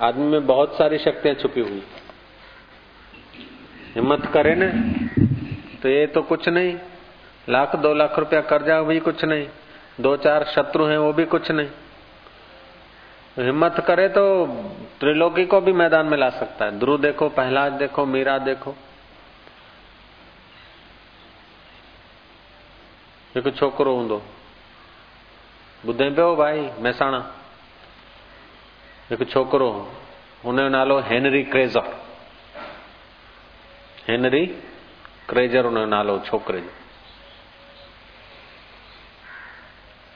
आदमी में बहुत सारी शक्तियाँ छुपी हुई। हिम्मत करे न तो ये तो कुछ नहीं। लाख, दो लाख रुपया कर्जा भी कुछ नहीं। दो चार शत्रु हैं, वो भी कुछ नहीं। हिम्मत करे तो त्रिलोकी को भी मैदान में ला सकता है। ध्रुव देखो पहलाज देखो मीरा देखो। हिकु छोकिरो हूंदो ॿुधे पियो भाई, महेसाणा। हिकु छोकिरो हुनजो नालो हेनरी क्रेज़र। हेनरी क्रेजर हुनजो नालो छोकिरे।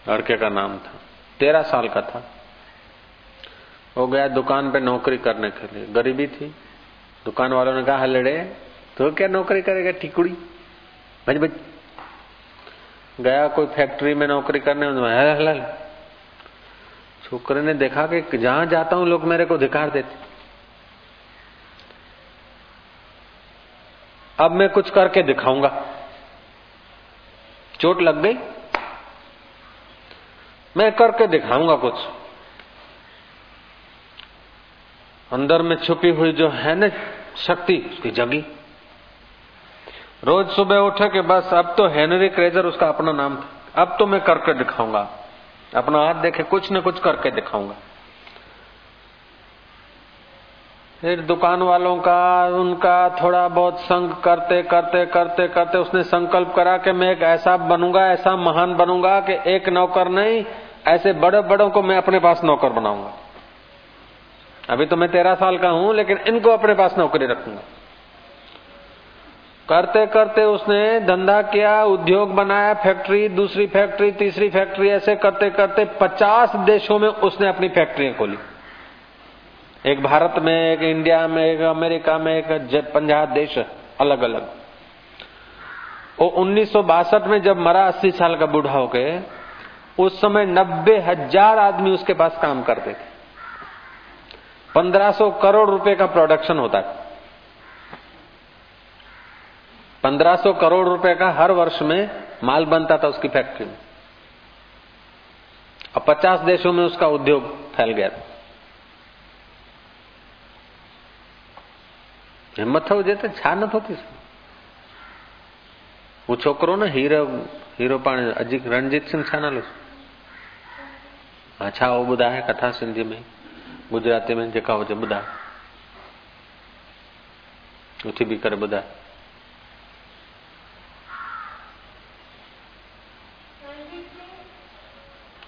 लड़के का नाम था। तेरह साल का था। वो गया दुकान पे नौकरी करने के लिए। गरीबी थी। दुकान वालों ने कहा हलड़े तो क्या नौकरी करेगा, टिकुड़ी? भज भज गया कोई फैक्ट्री में नौकरी करने हल हल। छोकरे ने देखा कि जहाँ जाता हूँ, लोग मेरे को धिकार देते। अब मैं कुछ करके दिखाऊँगा। चोट लग गई? मैं करके दिखाऊँगा कुछ। अंदर में छुपी हुई जो है ना शक्ति, उसकी जगी। रोज सुबह उठे के बस, अब तो हेनरी क्रेजर, उसका अपना नाम था। अब तो मैं करके दिखाऊँगा। अपना हाथ देखे, कुछ न कुछ करके दिखाऊँगा। फिर दुकान वालों का, उनका थोड़ा बहुत संग करते करते करते करते उसने संकल्प करा कि मैं एक ऐसा बनूँगा, ऐसा महान बनूँगा कि एक नौकर नहीं, ऐसे बड़े बड़ों को मैं अपने पास नौकर बनाऊँगा। अभी तो मैं तेरह साल का हूँ, लेकिन इनको अपने पास नौकरी रखूँगा। करते करते उसने धंधा किया, उद्योग बनाया फैक्ट्री दूसरी फैक्ट्री तीसरी फैक्ट्री ऐसे करते करते पचास देशों में उसने अपनी फैक्ट्रियाँ खोली। एक भारत में, एक इंडिया में, एक अमेरिका में, एक पंजाब देश अलग अलग वो उन्नीस सौ बासठ में जब मरा, अस्सी साल का बूढ़ा हो गए उस समय नब्बे हज़ार आदमी उसके पास काम करते थे। पंद्रह सौ करोड़ रुपए का प्रोडक्शन होता था। पंद्रह सौ करोड़ रुपए का हर वर्ष में माल बनता था उसकी फैक्ट्री में। और पचास देशों में उसका उद्योग फैल गया था। हिम्मत हो जाते छा न थी वो छोकरो न, हीरो हीरो पाण अॼु रणजीत सिंह छा। नालो अच्छा वो ॿुधाए कथा सिंधी में, गुजराती में जेका हुजे ॿुधाए उथी बि करे ॿुधाए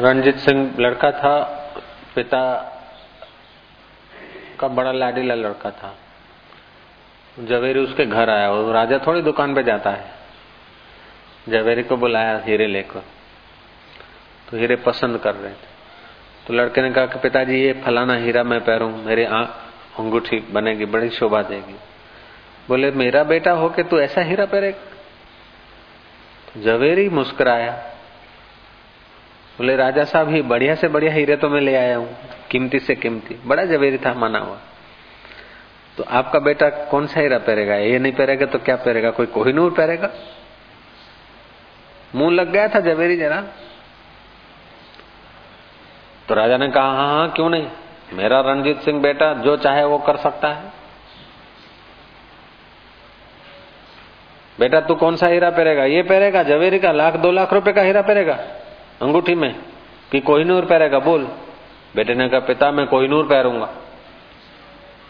रणजीत सिंह लड़का था, पिता का बड़ा लाडीला लड़का था। जवेरी उसके घर आया, वो राजा थोड़ी दुकान पे जाता है। जवेरी को बुलाया हीरे लेकर तो हीरे पसंद कर रहे थे। तो लड़के ने कहा कि पिताजी, ये फलाना हीरा मैं पैरूं मेरी आँख अंगूठी बनेगी, बड़ी शोभा देगी। बोले, मेरा बेटा हो के तू ऐसा हीरा तो जवेरी मुस्कुराया बोले, राजा साहब ही बढ़िया से बढ़िया हीरे तो मैं ले आया हूँ। कीमती से कीमती। बड़ा जवेरी था, माना हुआ। तो आपका बेटा कौन सा हीरा पहरेगा? ये नहीं पहरेगा तो क्या पहरेगा? कोई कोहिनूर पहरेगा? मुँह लग गया था जवेरी जरा। तो राजा ने कहा हाँ हाँ क्यों नहीं? मेरा रणजीत सिंह बेटा जो चाहे वो कर सकता है। बेटा, तू कौन सा हीरा पहरेगा? ये पहरेगा? जवेरी का? लाख, दो लाख रुपए का हीरा पहरेगा? अंगूठी में, कि कोहिनूर पहरेगा, बोल। बेटे ने कहा, पिता, मैं कोहिनूर पहरूँगा।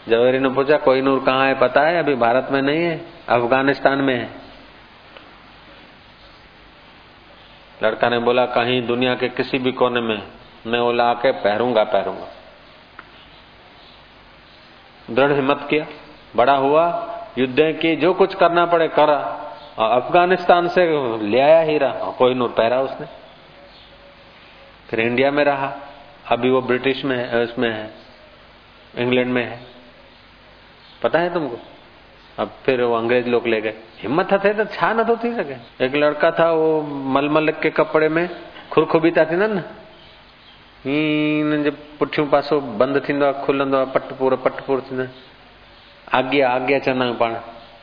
जवेरी ने पूछा, कोहिनूर कहाँ है, पता है? अभी भारत में नहीं है, अफ़गानिस्तान में है। लड़का ने बोला, कहीं दुनिया के किसी भी कोने में मैं वो ला के पहरूँगा पहरूँगा। दृढ़ हिम्मत किया, बड़ा हुआ, युद्ध की जो कुछ करना पड़े, करा। और अफ़गानिस्तान से ले आया हीरा नूर पहरा उसने। फिर इंडिया में रहा। अभी वो ब्रिटिश में है, उसमें है, इंग्लैंड में है। पता है तुमको? अब फिर वो अंग्रेज़ लोग ले गए। हिम्मत थे तो छा न तो थी सके एक लड़का था वो मलमल के कपड़े में खुरखुबीता थी न जब पुठियूं पासो बंदि थींदो आहे खुलंदो आहे पट पूरो पट पूरो थींदो। आज्ञा आज्ञा चवंदा आहियूं पाण।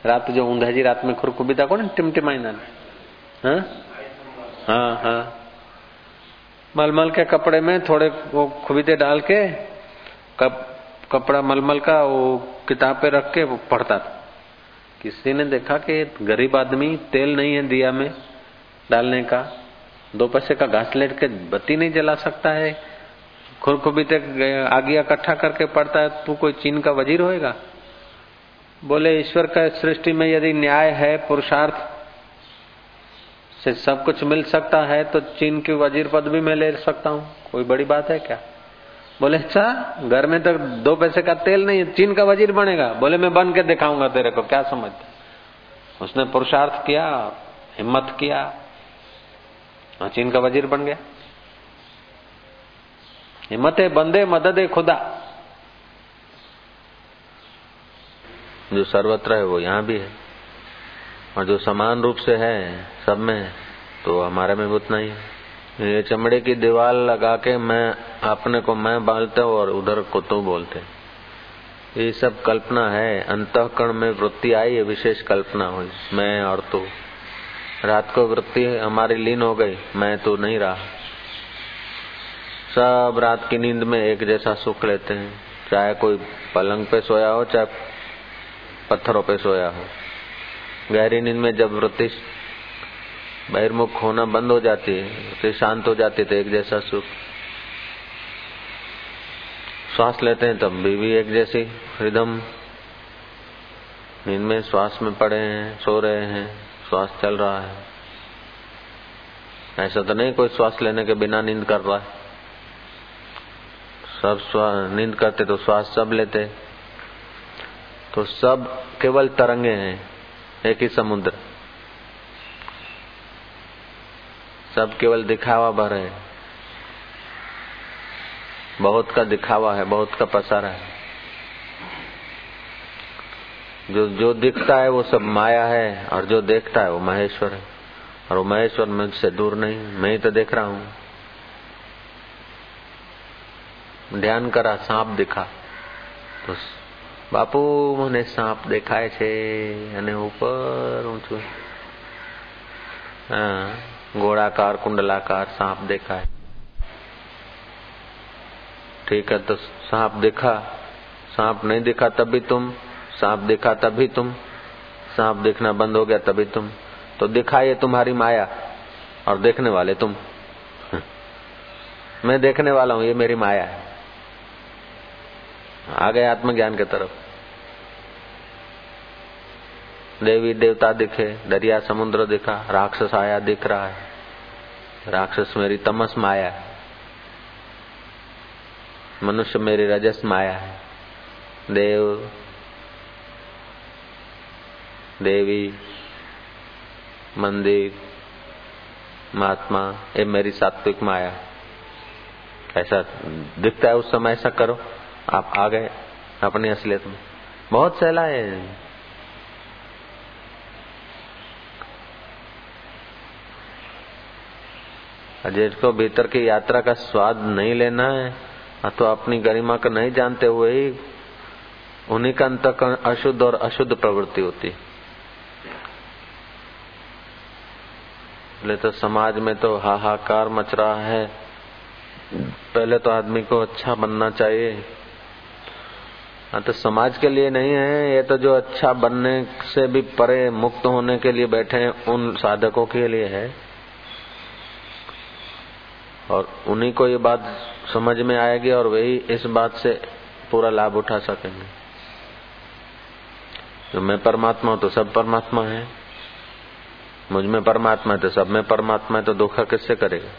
राति जो ऊंदहि जी राति में खुरखुबीता कोन टिमटिमाईंदा आहिनि हाँ हाँ। मलमल के कपड़े में थोड़े वो खुबीते डाल के कप, कपड़ा मलमल का वो किताब पे रख के वो पढ़ता था। किसी ने देखा कि गरीब आदमी तेल नहीं है दिया में डालने का। दो पैसे का घास लेट के बत्ती नहीं जला सकता है। खुरखुबीते आगिया इकट्ठा करके पड़ता है तू कोई चीन का वज़ीर होएगा? बोले ईश्वर का सृष्टि में यदि न्याय है पुरुषार्थ से सब कुछ मिल सकता है तो चीन के वज़ीर पद भी मैं ले सकता हूँ। कोई बड़ी बात है क्या? बोले अच्छा घर में तो दो पैसे का तेल नहीं है, चीन का वज़ीर बनेगा। बोले, मैं बन के दिखाऊँगा तेरे को, क्या समझते उसने पुरुषार्थ किया, हिम्मत किया, और चीन का वज़ीर बन गया। हिम्मत है बंदे, मदद है खुदा। जो सर्वत्र है, वो यहाँ भी है। और जो समान रूप से है सब में तो हमारे में भी उतना ही है। ये चमड़े की दीवार लगा के मैं, अपने को मैं बोलते और उधर को तो बोलते ये सब कल्पना है, अंतकरण में वृत्ति आई है, विशेष कल्पना हुई। मैं और तू। रात को वृत्ति हमारी लीन हो गई, मैं तो नहीं रहा। सब रात की नींद में एक जैसा सुख लेते हैं, चाहे कोई पलंग पे सोया हो, चाहे पत्थरों पे सोया हो। गहरी नींद में जब वृत्ति बहिर्मुख होना बंद हो जाती है तो शांत हो जाती तो एक जैसा सुख। श्वास लेते हैं तब भी, भी एक जैसी रिदम नींद में श्वास में पड़े हैं सो रहे हैं श्वास चल रहा है। ऐसा तो नहीं कोई श्वास लेने के बिना नींद कर रहा है। सब नींद करते तो श्वास सब लेते। तो सब केवल तरंगे हैं एक ही समुद्र। सब केवल दिखावा भर है बहुत का दिखावा है बहुत का पसारा है जो जो दिखता है वो सब माया है और जो देखता है वो महेश्वर है और वो महेश्वर मुझसे दूर नहीं मैं ही तो देख रहा हूँ ધ્યાન કરા સાપ દેખા તો બાપુ મને સાપ દેખાય છે અને ઉપર ઊંચું हाँ गोड़ाकार कुंडलाकार, सांप देखा है। ठीक है तो सांप देखा, सांप नहीं देखा तब भी तुम, सांप देखा तभी तुम, सांप देखना बंद हो गया तभी तुम। तो देखा ये तुम्हारी माया और देखने वाले तुम। मैं देखने वाला हूँ, ये मेरी माया है। आ गए आत्मज्ञान के तरफ़। देवी देवता दिखे, दरिया समुद्र दिखा, राक्षस आया दिख रहा है। राक्षस मेरी तमस माया है। मनुष्य मेरी रजस माया है। देव, देवी, मंदिर, महात्मा, ये मेरी सात्विक माया ऐसा दिखता है उस समय, ऐसा करो। आप आ गए अपनी असलियत में। बहुत सहला है। जिसको भीतर की यात्रा का स्वाद नहीं लेना है तो अपनी गरिमा को नहीं जानते हुए ही उन्हीं का अंतकरण अशुद्ध और अशुद्ध प्रवृत्ति होती। तो समाज में तो हाहाकार मच रहा है। पहले तो आदमी को अच्छा बनना चाहिए। हाँ तो समाज के लिए नहीं है, ये तो जो अच्छा बनने से भी परे मुक्त होने के लिए बैठे हैं, उन साधकों के लिए है। और उन्हीं को ये बात समझ में आएगी और वही इस बात से पूरा लाभ उठा सकेंगे। जो मैं परमात्मा हूँ तो सब परमात्मा है। मुझमें परमात्मा है तो सब में परमात्मा है तो धोखा किससे करेगा?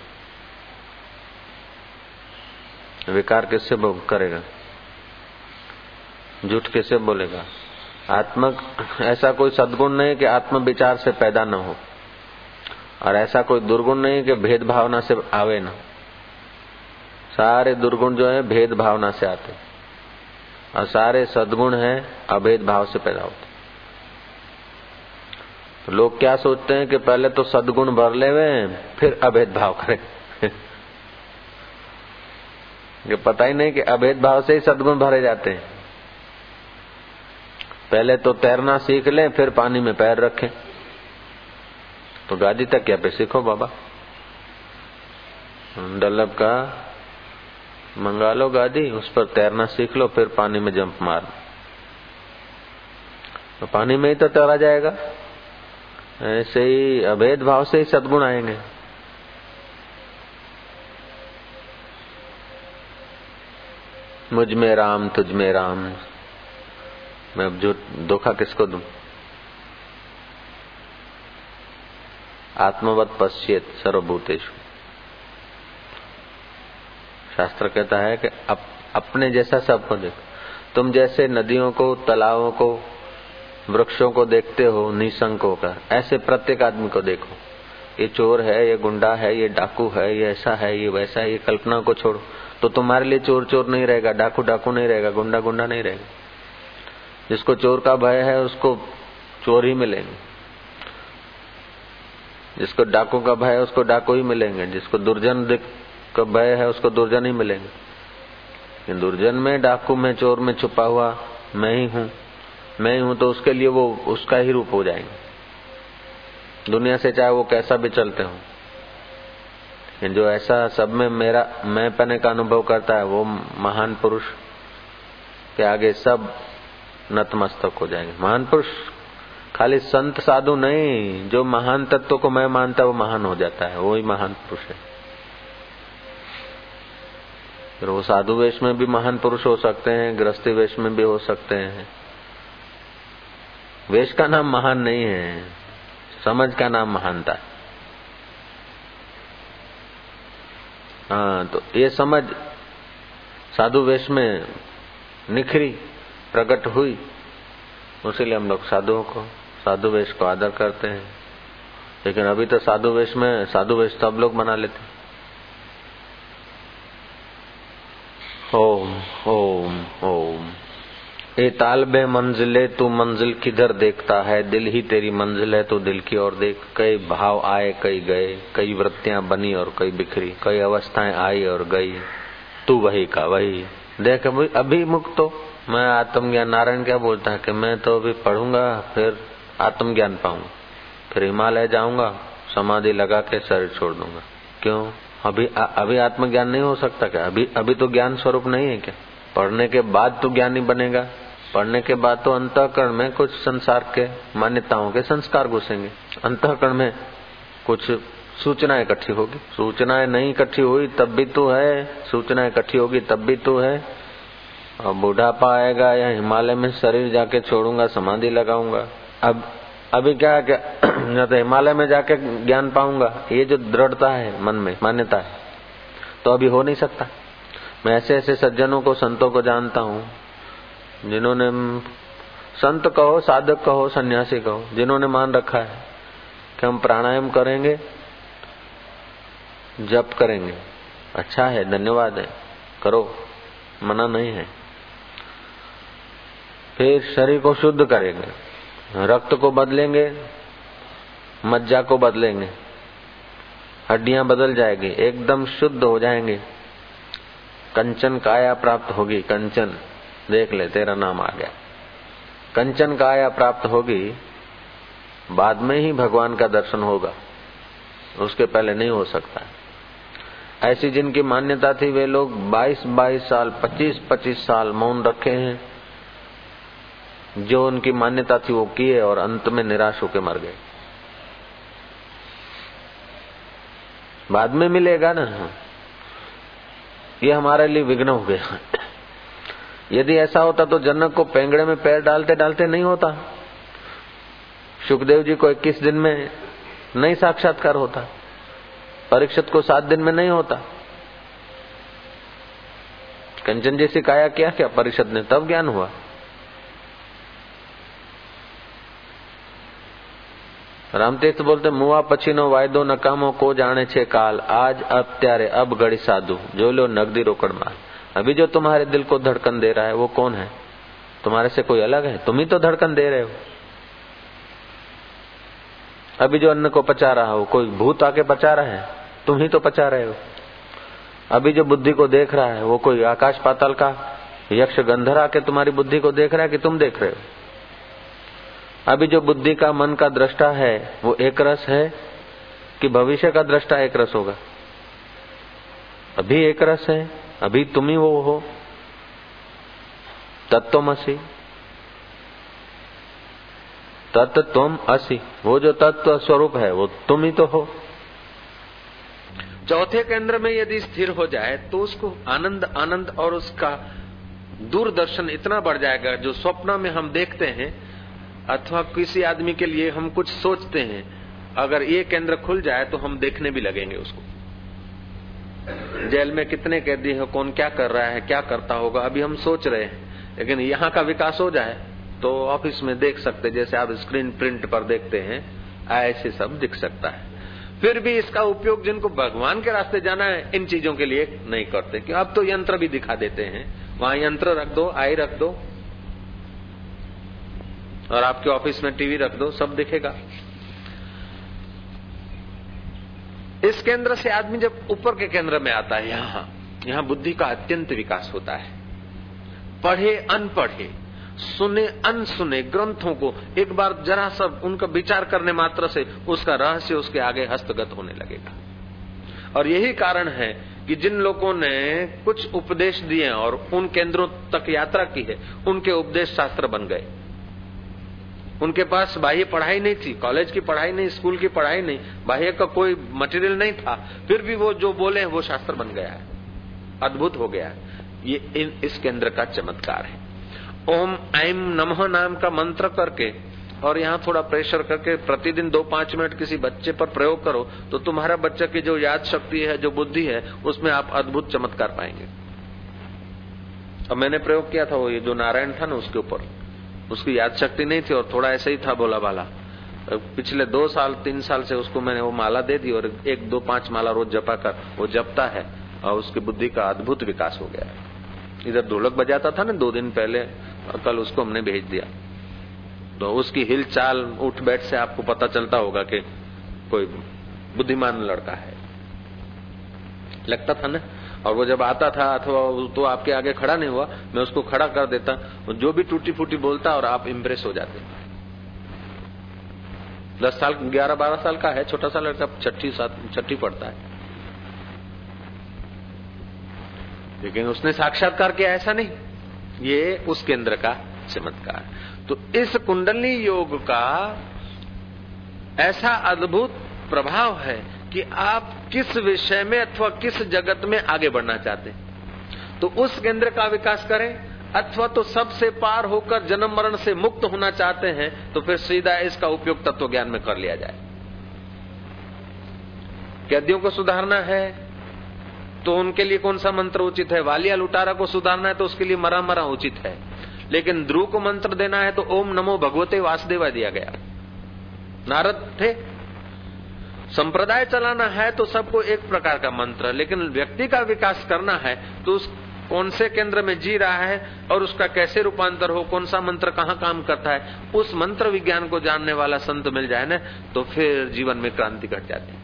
विकार किससे करेगा? झूठ किससे बोलेगा? आत्मक, ऐसा कोई सदगुण नहीं कि आत्म विचार से पैदा न हो। और ऐसा कोई दुर्गुण नहीं कि भेद भावना से आवे ना। सारे दुर्गुण जो है, भेद भावना से आते। और सारे सदगुण है, अभेद भाव से पैदा होते। तो लोग क्या सोचते हैं कि पहले तो सदगुण भर ले हुए फिर अभेद भाव करें? ये पता ही नहीं कि अभेद भाव से ही सदगुण भरे जाते हैं। पहले तो तैरना सीख लें, फिर पानी में पैर रखें। तो तक क्या पे सीखो बाबा? डल्लब का मंगा लो गादी, उस पर तैरना सीख लो, फिर पानी में जंप मार। तो पानी में ही तो तैरा जाएगा। ऐसे ही अभेद भाव से ही सदगुण आएँगे। मुझमें राम, तुझ में राम। मैं अब जो धोखा किसको दूँ? आत्मवत पश्चेत सर्वभूतेशु शास्त्र कहता है कि अप, अपने जैसा सबको देखो। तुम जैसे नदियों को तालाबों को वृक्षों को देखते हो निसंक होकर ऐसे प्रत्येक आदमी को देखो। ये चोर है ये गुंडा है ये डाकू है ये ऐसा है ये वैसा है ये कल्पना को छोड़ो। तो तुम्हारे लिए चोर चोर नहीं रहेगा डाकू डाकू नहीं रहेगा गुंडा गुंडा नहीं रहेगा। जिसको चोर का भय है उसको चोर ही मिलेंगे। जिसको डाकू का भय है, उसको डाकू ही मिलेंगे। जिसको दुर्जन का भय है, उसको दुर्जन ही मिलेंगे। दुर्जन में, डाकू में, चोर में छुपा हुआ मैं ही हूँ। मैं ही हूँ तो उसके लिए वो उसका ही रूप हो जाएँगे। दुनिया से चाहे वो कैसा भी चलते हो। जो ऐसा सब में मेरा मैं पने का अनुभव करता है, वो महान पुरुष के आगे सब नतमस्तक हो जाएँगे। महान पुरुष खाली संत साधु नहीं, जो महान तत्व को मैं मानता वो महान हो जाता है, वो ही महान पुरुष है। फिर वो साधु वेश में भी महान पुरुष हो सकते हैं, गृहस्थी वेश में भी हो सकते हैं। वेश का नाम महान नहीं है, समझ का नाम महानता है। हाँ तो ये समझ, साधु वेश में निखरी, प्रकट हुई, उसीलिए हम लोग साधुओं को साधु वेश को आदर करते हैं। लेकिन अभी तो साधु वेश में साधु वेश सब लोग बना लेते ओम ओम ओम। ए तालबे मंजिले, तू मंजिल किधर देखता है? दिल ही तेरी मंजिल है तो दिल की ओर देख। कई भाव आए, कई गए। कई वृत्तियाँ बनी और कई बिखरी। कई अवस्थाएँ आई और गई। तू वही का वही। देख, अभी मुक्त तो मैं आत्मज्ञान नारायण क्या बोलता है कि मैं तो अभी पढ़ूँगा, फिर आत्मज्ञान पाऊँगा। फिर हिमालय जाऊँगा समाधि लगा के शरीर छोड़ दूँगा। क्यों? अभी आ, अभी आत्मज्ञान नहीं हो सकता क्या? अभी अभी तो ज्ञान स्वरूप नहीं है क्या? पढ़ने के बाद तो ज्ञानी बनेगा। पढ़ने के बाद तो अंतकरण में कुछ संसार के मान्यताओं के संस्कार घुसेंगे। अंतकरण में कुछ सूचना इकट्ठी होगी। सूचनाएँ नहीं इकट्ठी हुई तब भी तो है। सूचना इकट्ठी होगी तब भी तो है। और बुढ़ापा आएगा या हिमालय में शरीर जाके छोड़ूँगा समाधि लगाऊँगा। अब, अभी क्या है या तो हिमालय में जाके ज्ञान पाऊँगा ये जो दृढ़ता है मन में, मान्यता है तो अभी हो नहीं सकता। मैं ऐसे ऐसे सज्जनों को, संतों को जानता हूँ, जिन्होंने संत कहो, साधक कहो, सन्यासी कहो, जिन्होंने मान रखा है कि हम प्राणायाम करेंगे, जप करेंगे। अच्छा है, धन्यवाद है, करो, मना नहीं है। फिर शरीर को शुद्ध करेंगे। रक्त को बदलेंगे, मज्जा को बदलेंगे, हड्डियाँ बदल जाएगी, एकदम शुद्ध हो जाएँगे। कंचन काया प्राप्त होगी, कंचन। देख ले, तेरा नाम आ गया। कंचन काया प्राप्त होगी, बाद में ही भगवान का दर्शन होगा। उसके पहले नहीं हो सकता। ऐसी जिनकी मान्यता थी, वे लोग 22-22 साल 25-25 साल मौन रखे हैं। जो उनकी मान्यता थी वो किए और अंत में निराश होकर मर गए। बाद में मिलेगा ना। ये हमारे लिए विघ्न हो गया। यदि ऐसा होता तो जनक को पेंगड़े में पैर डालते डालते नहीं होता। सुखदेव जी को इक्कीस दिन में नहीं साक्षात्कार होता। परीक्षित को सात दिन में नहीं होता। कंचन जैसी काया किया क्या? परिषद ने तब ज्ञान हुआ। રામતીર્થ બોલતે મુવા પછીનો વાયદો નકામો કો જાણે છે काल आज અત્યારે अब घड़ी साधु जो लो नगदी रोकड़ माल अभी जो तुम्हारे दिल को धड़कन दे रहा है वो कौन है तुम्हारे से कोई अलग है तुम ही तो धड़कन दे रहे हो अभी जो अन्न को पचा रहा हो कोई भूत आके पचा रहा है तुम ही तो पचा रहे हो अभी जो बुद्धि को देख रहा है वो कोई आकाश पाताल का यक्ष गंधर आके तुम्हारी बुद्धि को देख रहा है कि तुम देख रहे हो अभी जो बुद्धि का मन का दृष्टा है, वो एक रस है कि भविष्य का दृष्टा एक रस होगा। अभी एक रस है, अभी तुम ही वो हो। तत्वमसी तत्व असी। वो जो तत्व स्वरूप है, वो तुम ही तो हो। चौथे केंद्र में यदि स्थिर हो जाए तो उसको आनंद आनंद और उसका दूरदर्शन इतना बढ़ जाएगा, जो स्वप्न में हम देखते हैं अथवा किसी आदमी के लिए हम कुछ सोचते हैं, अगर ये केंद्र खुल जाए तो हम देखने भी लगेंगे उसको। जेल में कितने कैदी है, कौन क्या कर रहा है, क्या करता होगा, अभी हम सोच रहे हैं। लेकिन यहाँ का विकास हो जाए तो ऑफ़िस में देख सकते जैसे आप स्क्रीन प्रिंट पर देखते हैं, ऐसे सब दिख सकता है। फिर भी इसका उपयोग जिनको भगवान के रास्ते जाना है, इन चीज़ों के लिए नहीं करते। क्यों? अब तो यंत्र भी दिखा देते हैं। वहाँ यंत्र रख दो, आई रख दो। और आपके ऑफ़िस में टीवी रख दो, सब दिखेगा। इस केंद्र से आदमी जब ऊपर के केंद्र में आता है, यहाँ यहाँ बुद्धि का अत्यंत विकास होता है। पढ़े, अनपढ़े, सुने, अनसुने ग्रंथों को एक बार जरा सब उनका विचार करने मात्र से उसका रहस्य उसके आगे हस्तगत होने लगेगा। और यही कारण है कि जिन लोगों ने कुछ उपदेश दिए और उन केंद्रों तक यात्रा की है, उनके उपदेश शास्त्र बन गए। उनके पास बाह्य पढ़ाई नहीं थी कॉलेज की पढ़ाई नहीं स्कूल की पढ़ाई नहीं, बाह्य का कोई मटेरियल नहीं था, फिर भी वो जो बोले वो शास्त्र बन गया है, अद्भुत हो गया है। ये इन, इस केंद्र का चमत्कार है। ओम ऐम नमः नाम का मंत्र करके, और यहाँ थोड़ा प्रेशर करके प्रतिदिन दो पाँच मिनट किसी बच्चे पर प्रयोग करो तो तुम्हारा बच्चा की जो याद शक्ति है, जो बुद्धि है, उसमें आप अद्भुत चमत्कार पाएँगे। अब मैंने प्रयोग किया था वो, ये जो नारायण था ना, उसके ऊपर। उसकी याद शक्ति नहीं थी और थोड़ा ऐसे ही था बोला बाला पिछले दो साल, तीन साल से उसको मैंने वो माला दे दी और एक, दो, पाँच माला रोज जपा कर, वो जपता है और उसकी बुद्धि का अद्भुत विकास हो गया है। इधर ढोलक बजाता था ना दो दिन पहले, कल उसको हमने भेज दिया। तो उसकी हिल चाल, उठ बैठ से आपको पता चलता होगा कि कोई बुद्धिमान लड़का है। लगता था ना? और वो जब आता था अथवा तो आपके आगे खड़ा नहीं हुआ, मैं उसको खड़ा कर देता जो भी टूटी फूटी बोलता और आप इम्प्रेस हो जाते। दस साल, ग्यारह, बारह साल का है, छोटा सा लड़का, छठी, सात, छठी पड़ता है। लेकिन उसने साक्षात्कार किया, ऐसा नहीं। ये उस केंद्र का चमत्कार। तो इस कुंडली योग का ऐसा अद्भुत प्रभाव है कि आप किस विषय में अथवा किस जगत में आगे बढ़ना चाहते हैं। तो उस केंद्र का विकास करें, अथवा तो सबसे पार होकर जन्म मरण से मुक्त होना चाहते हैं तो फिर सीधा इसका उपयोग तत्व ज्ञान में कर लिया जाए। कैदियों को सुधारना है तो उनके लिए कौन सा मंत्र उचित है? वालिया लुटारा को सुधारना है तो उसके लिए मरा मरा उचित है। लेकिन ध्रुव को मंत्र देना है तो ओम नमो भगवते वासुदेवा दिया गया। नारद थे संप्रदाय चलाना है तो सबको एक प्रकार का मंत्र, लेकिन व्यक्ति का विकास करना है तो उस कौन से केंद्र में जी रहा है और उसका कैसे रूपांतर हो, कौन सा मंत्र कहाँ काम करता है, उस मंत्र विज्ञान को जानने वाला संत मिल जाए ना तो फिर जीवन में क्रांति घट जाती है।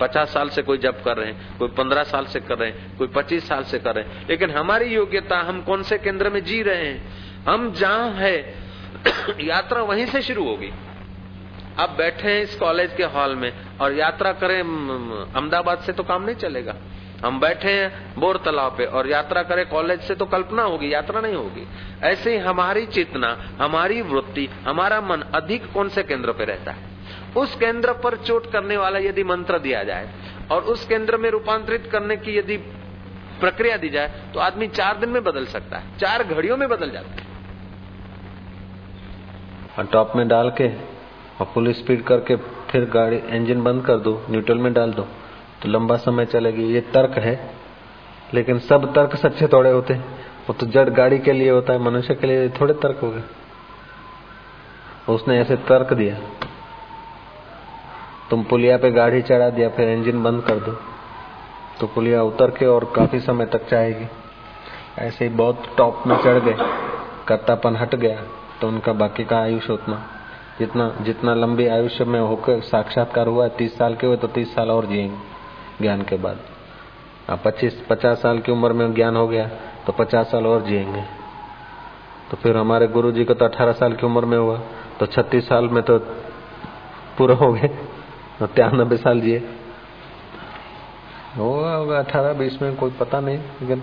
पचास साल से कोई जब कर रहे हैं, कोई पंद्रह साल से कर रहे हैं, कोई पच्चीस साल से कर रहे हैं, लेकिन हमारी योग्यता, हम कौन से केंद्र में जी रहे हैं? हम जहाँ है, यात्रा वहीं से शुरू होगी। अब बैठे हैं इस कॉलेज के हॉल में और यात्रा करें अहमदाबाद से तो काम नहीं चलेगा। हम बैठे हैं बोर तालाब पे और यात्रा करें, कॉलेज से तो कल्पना होगी, यात्रा नहीं होगी। ऐसे ही हमारी चेतना, हमारी वृत्ति, हमारा मन अधिक कौन से केंद्र पे रहता है? उस केंद्र पर चोट करने वाला यदि मंत्र दिया जाए और उस केंद्र में रूपांतरित करने की यदि प्रक्रिया दी जाए तो आदमी चार दिन में बदल सकता है, चार घड़ियों में बदल जाता है, टॉप में डाल के और फुल स्पीड करके फिर गाड़ी इंजन बंद कर दो न्यूट्रल में डाल दो तो लंबा समय चलेगी। ये तर्क है, लेकिन सब तर्क सच्चे थोड़े होते वो तो जड़ गाड़ी के लिए होता है, मनुष्य के लिए थोड़े तर्क हो गए। उसने ऐसे तर्क दिया। तुम पुलिया पे गाड़ी चढ़ा दिया, फिर इंजन बंद कर दो। तो पुलिया उतर के और काफ़ी समय तक चाहेगी। ऐसे ही बहुत टॉप में चढ़ गए करतापन हट गया तो उनका बाकी का आयुष उतना। जितना जितना लंबी आयुष्य में होकर साक्षात्कार हुआ, तीस साल के हुए तो तीस साल और जिएँगे ज्ञान के बाद। अब पच्चीस, पचास साल की उम्र में ज्ञान हो गया तो पचास साल और जिएँगे। तो फिर हमारे गुरु जी को तो अठारह साल की उम्र में हुआ तो छत्तीस साल में तो पूरा हो गए तो तिरानबे साल जिए। होगा होगा अठारह, बीस में कोई पता नहीं, लेकिन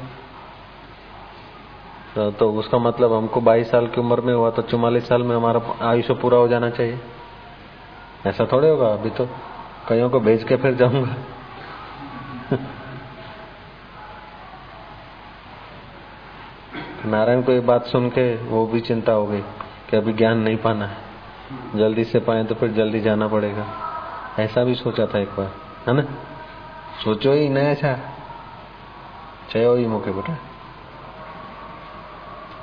तो, तो उसका मतलब हमको बाईस साल की उम्र में हुआ तो चौवालीस साल में हमारा आयुष्य पूरा हो जाना चाहिए। ऐसा थोड़े होगा अभी तो। कईयों को भेज के फिर जाऊँगा। नारायण को ये बात सुन के वो भी चिंता हो गई कि अभी ज्ञान नहीं पाना है। जल्दी से पाए तो फिर जल्दी जाना पड़ेगा। ऐसा भी सोचा था एक बार है ना? सोचो ही नया छा चयो ही मौके बेटा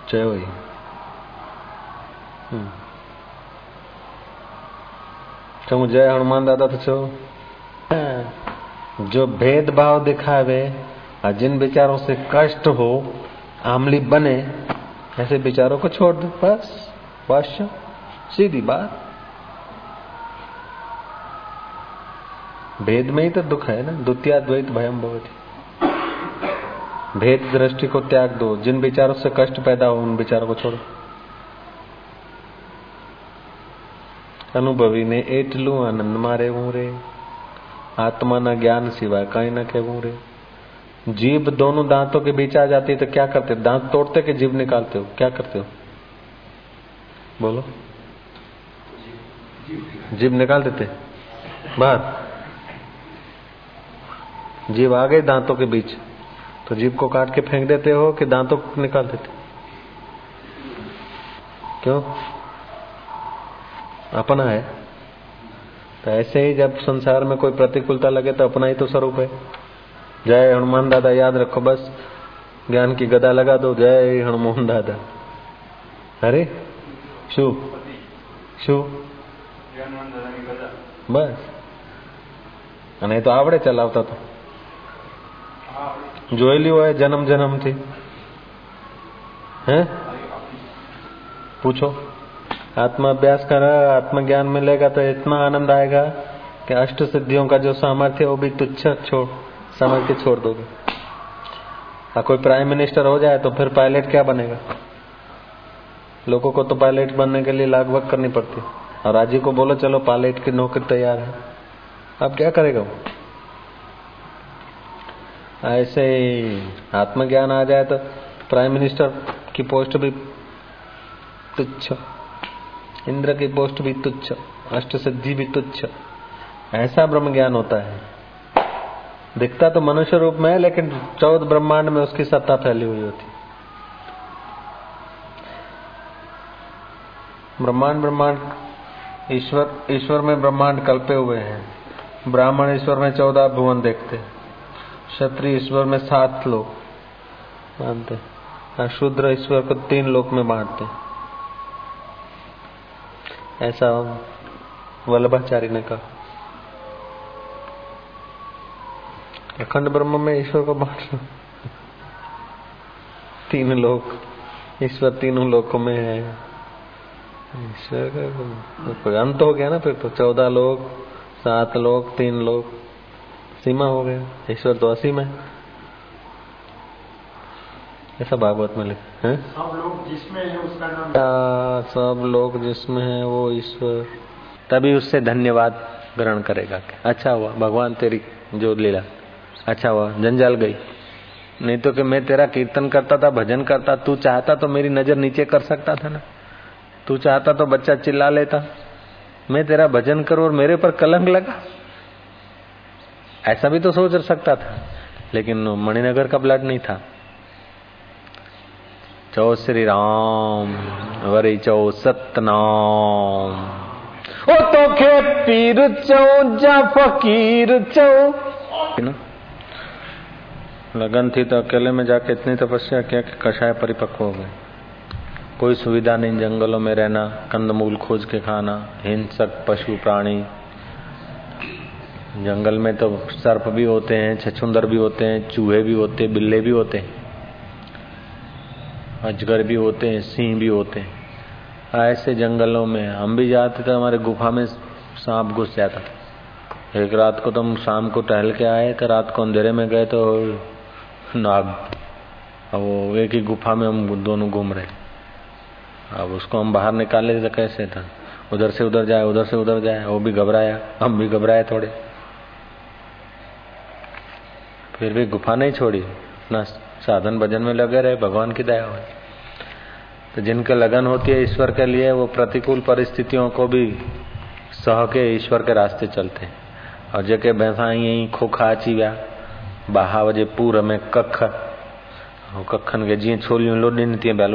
चयो ही चलो जय हनुमान दादा तो चो जो भेदभाव दिखावे और जिन विचारों से कष्ट हो, आमली बने, ऐसे विचारों को छोड़ दो, बस बस सीधी बात। भेद में ही तो दुख है ना द्वितीय द्वैत भयम भवती। भेद दृष्टि को त्याग दो जिन विचारों से कष्ट पैदा हो उन विचारों को छोड़ो અનુભવી ને એટલું આનંદ મારે હું રે આત્માના જ્ઞાન સિવાય કઈ ન કહેવું રે जीभ दोनों दांतों के बीच आ जाती है तो क्या करते हो दांत तोड़ते के जीभ निकालते हो क्या करते हो बोलो जीभ निकाल देते बाहर जीभ आ गई दांतों के बीच तो जीभ को काट के फेंक देते हो कि दांतों को निकाल देते क्यों अपना है तो ऐसे ही जब संसार में कोई प्रतिकूलता लगे तो अपना ही तो स्वरूप है जय हनुमान दादा याद रखो बस ज्ञान की गदा लगा दो जय हनुमान दादा अरे शू शू બસ અને તો આવડે ચલાવતા તો જોયેલી હોય જન્મ જન્મથી હે पूछो आत्मा अभ्यास करा आत्मज्ञान मिलेगा तो इतना आनंद आएगा कि अष्ट सिद्धियों का जो सामर्थ्य वो भी तुच्छ छोड़ समझ के छोड़ दोगे और कोई प्राइम मिनिस्टर हो जाए तो फिर पायलट क्या बनेगा लोगों को तो पायलट बनने के लिए लागवक करनी पड़ती और राजी को बोलो चलो पायलट की नौकरी तैयार है अब क्या करेगा वो ऐसे ही आत्मज्ञान आ जाए तो प्राइम मिनिस्टर की पोस्ट भी तुच्छ। इंद्र की पोस्ट भी तुच्छ। अष्ट सिद्धि भी तुच्छ। ऐसा ब्रह्म ज्ञान होता है। दिखता तो मनुष्य रूप में है, लेकिन चौदह ब्रह्मांड में उसकी सत्ता फैली हुई होती। ब्रह्मांड ब्रह्मांड, ईश्वर ईश्वर में ब्रह्मांड कल्पे हुए हैं। ब्राह्मण ईश्वर में चौदह भुवन देखते क्षत्रिय ईश्वर में सात लोग मानते और शूद्र ईश्वर को तीन लोक में बांटते ऐसा वल्लभाचार्य ने कहा। अखंड ब्रह्म में ईश्वर को बांट लो। तीन लोक। ईश्वर तीनों लोकों में है। ईश्वर का अंत हो गया ना फिर तो। चौदह लोग सात लोग तीन लोग सीमा हो गया। ईश्वर तो असीम है। ऐसा भागवत में लिखा है सब लोग जिसमें है उसका नाम सब लोग जिसमें है वो ईश्वर। तभी उससे धन्यवाद ग्रहण करेगा। अच्छा हुआ भगवान तेरी जो लीला। अच्छा हुआ जंजाल गई। नहीं तो कि मैं तेरा कीर्तन करता था भजन करता तू चाहता तो मेरी नज़र नीचे कर सकता था ना। तू चाहता तो बच्चा चिल्ला लेता। मैं तेरा भजन करूँ और मेरे पर कलंक लगा। ऐसा भी तो सोच सकता था, लेकिन मणिनगर का ब्लड नहीं था। चौ श्री राम, वरी चौ सतनाम। ओ तो खे पीर चौ, जा फकीर चौ। लगन थी तो अकेले में जाके इतनी तपस्या किया कि कषाय परिपक्व हो गए। कोई सुविधा नहीं जंगलों में रहना, कंदमूल खोज के खाना, हिंसक पशु प्राणी। जंगल में तो सर्प भी होते हैं, छछुंदर भी होते हैं, चूहे भी होते हैं, बिल्ले भी होते हैं, अजगर भी होते हैं, सिंह भी होते हैं। ऐसे जंगलों में हम भी जाते थे, हमारे गुफा में सांप घुस जाता था। एक रात को तो हम शाम को टहल के आए तो रात को अंधेरे में गए तो नाग, अब वो एक ही गुफा में हम दोनों घूम रहे अब उसको हम बाहर निकाले तो कैसे था? उधर से उधर जाए, उधर से उधर जाए, वो भी घबराया, हम भी घबराए थोड़े। फिर भी गुफा नहीं छोड़ी। अपना साधन भजन में लगे रहे, भगवान की दया हो तो जिनके लगन होती है ईश्वर के लिए, वो प्रतिकूल परिस्थितियों को भी सह के ईश्वर के रास्ते चलते और जेके भैंसा यही खोखा अची विया बाहा जे पूर में कख। कखन के जीअं छोलियूं लोॾनि तीअं पिया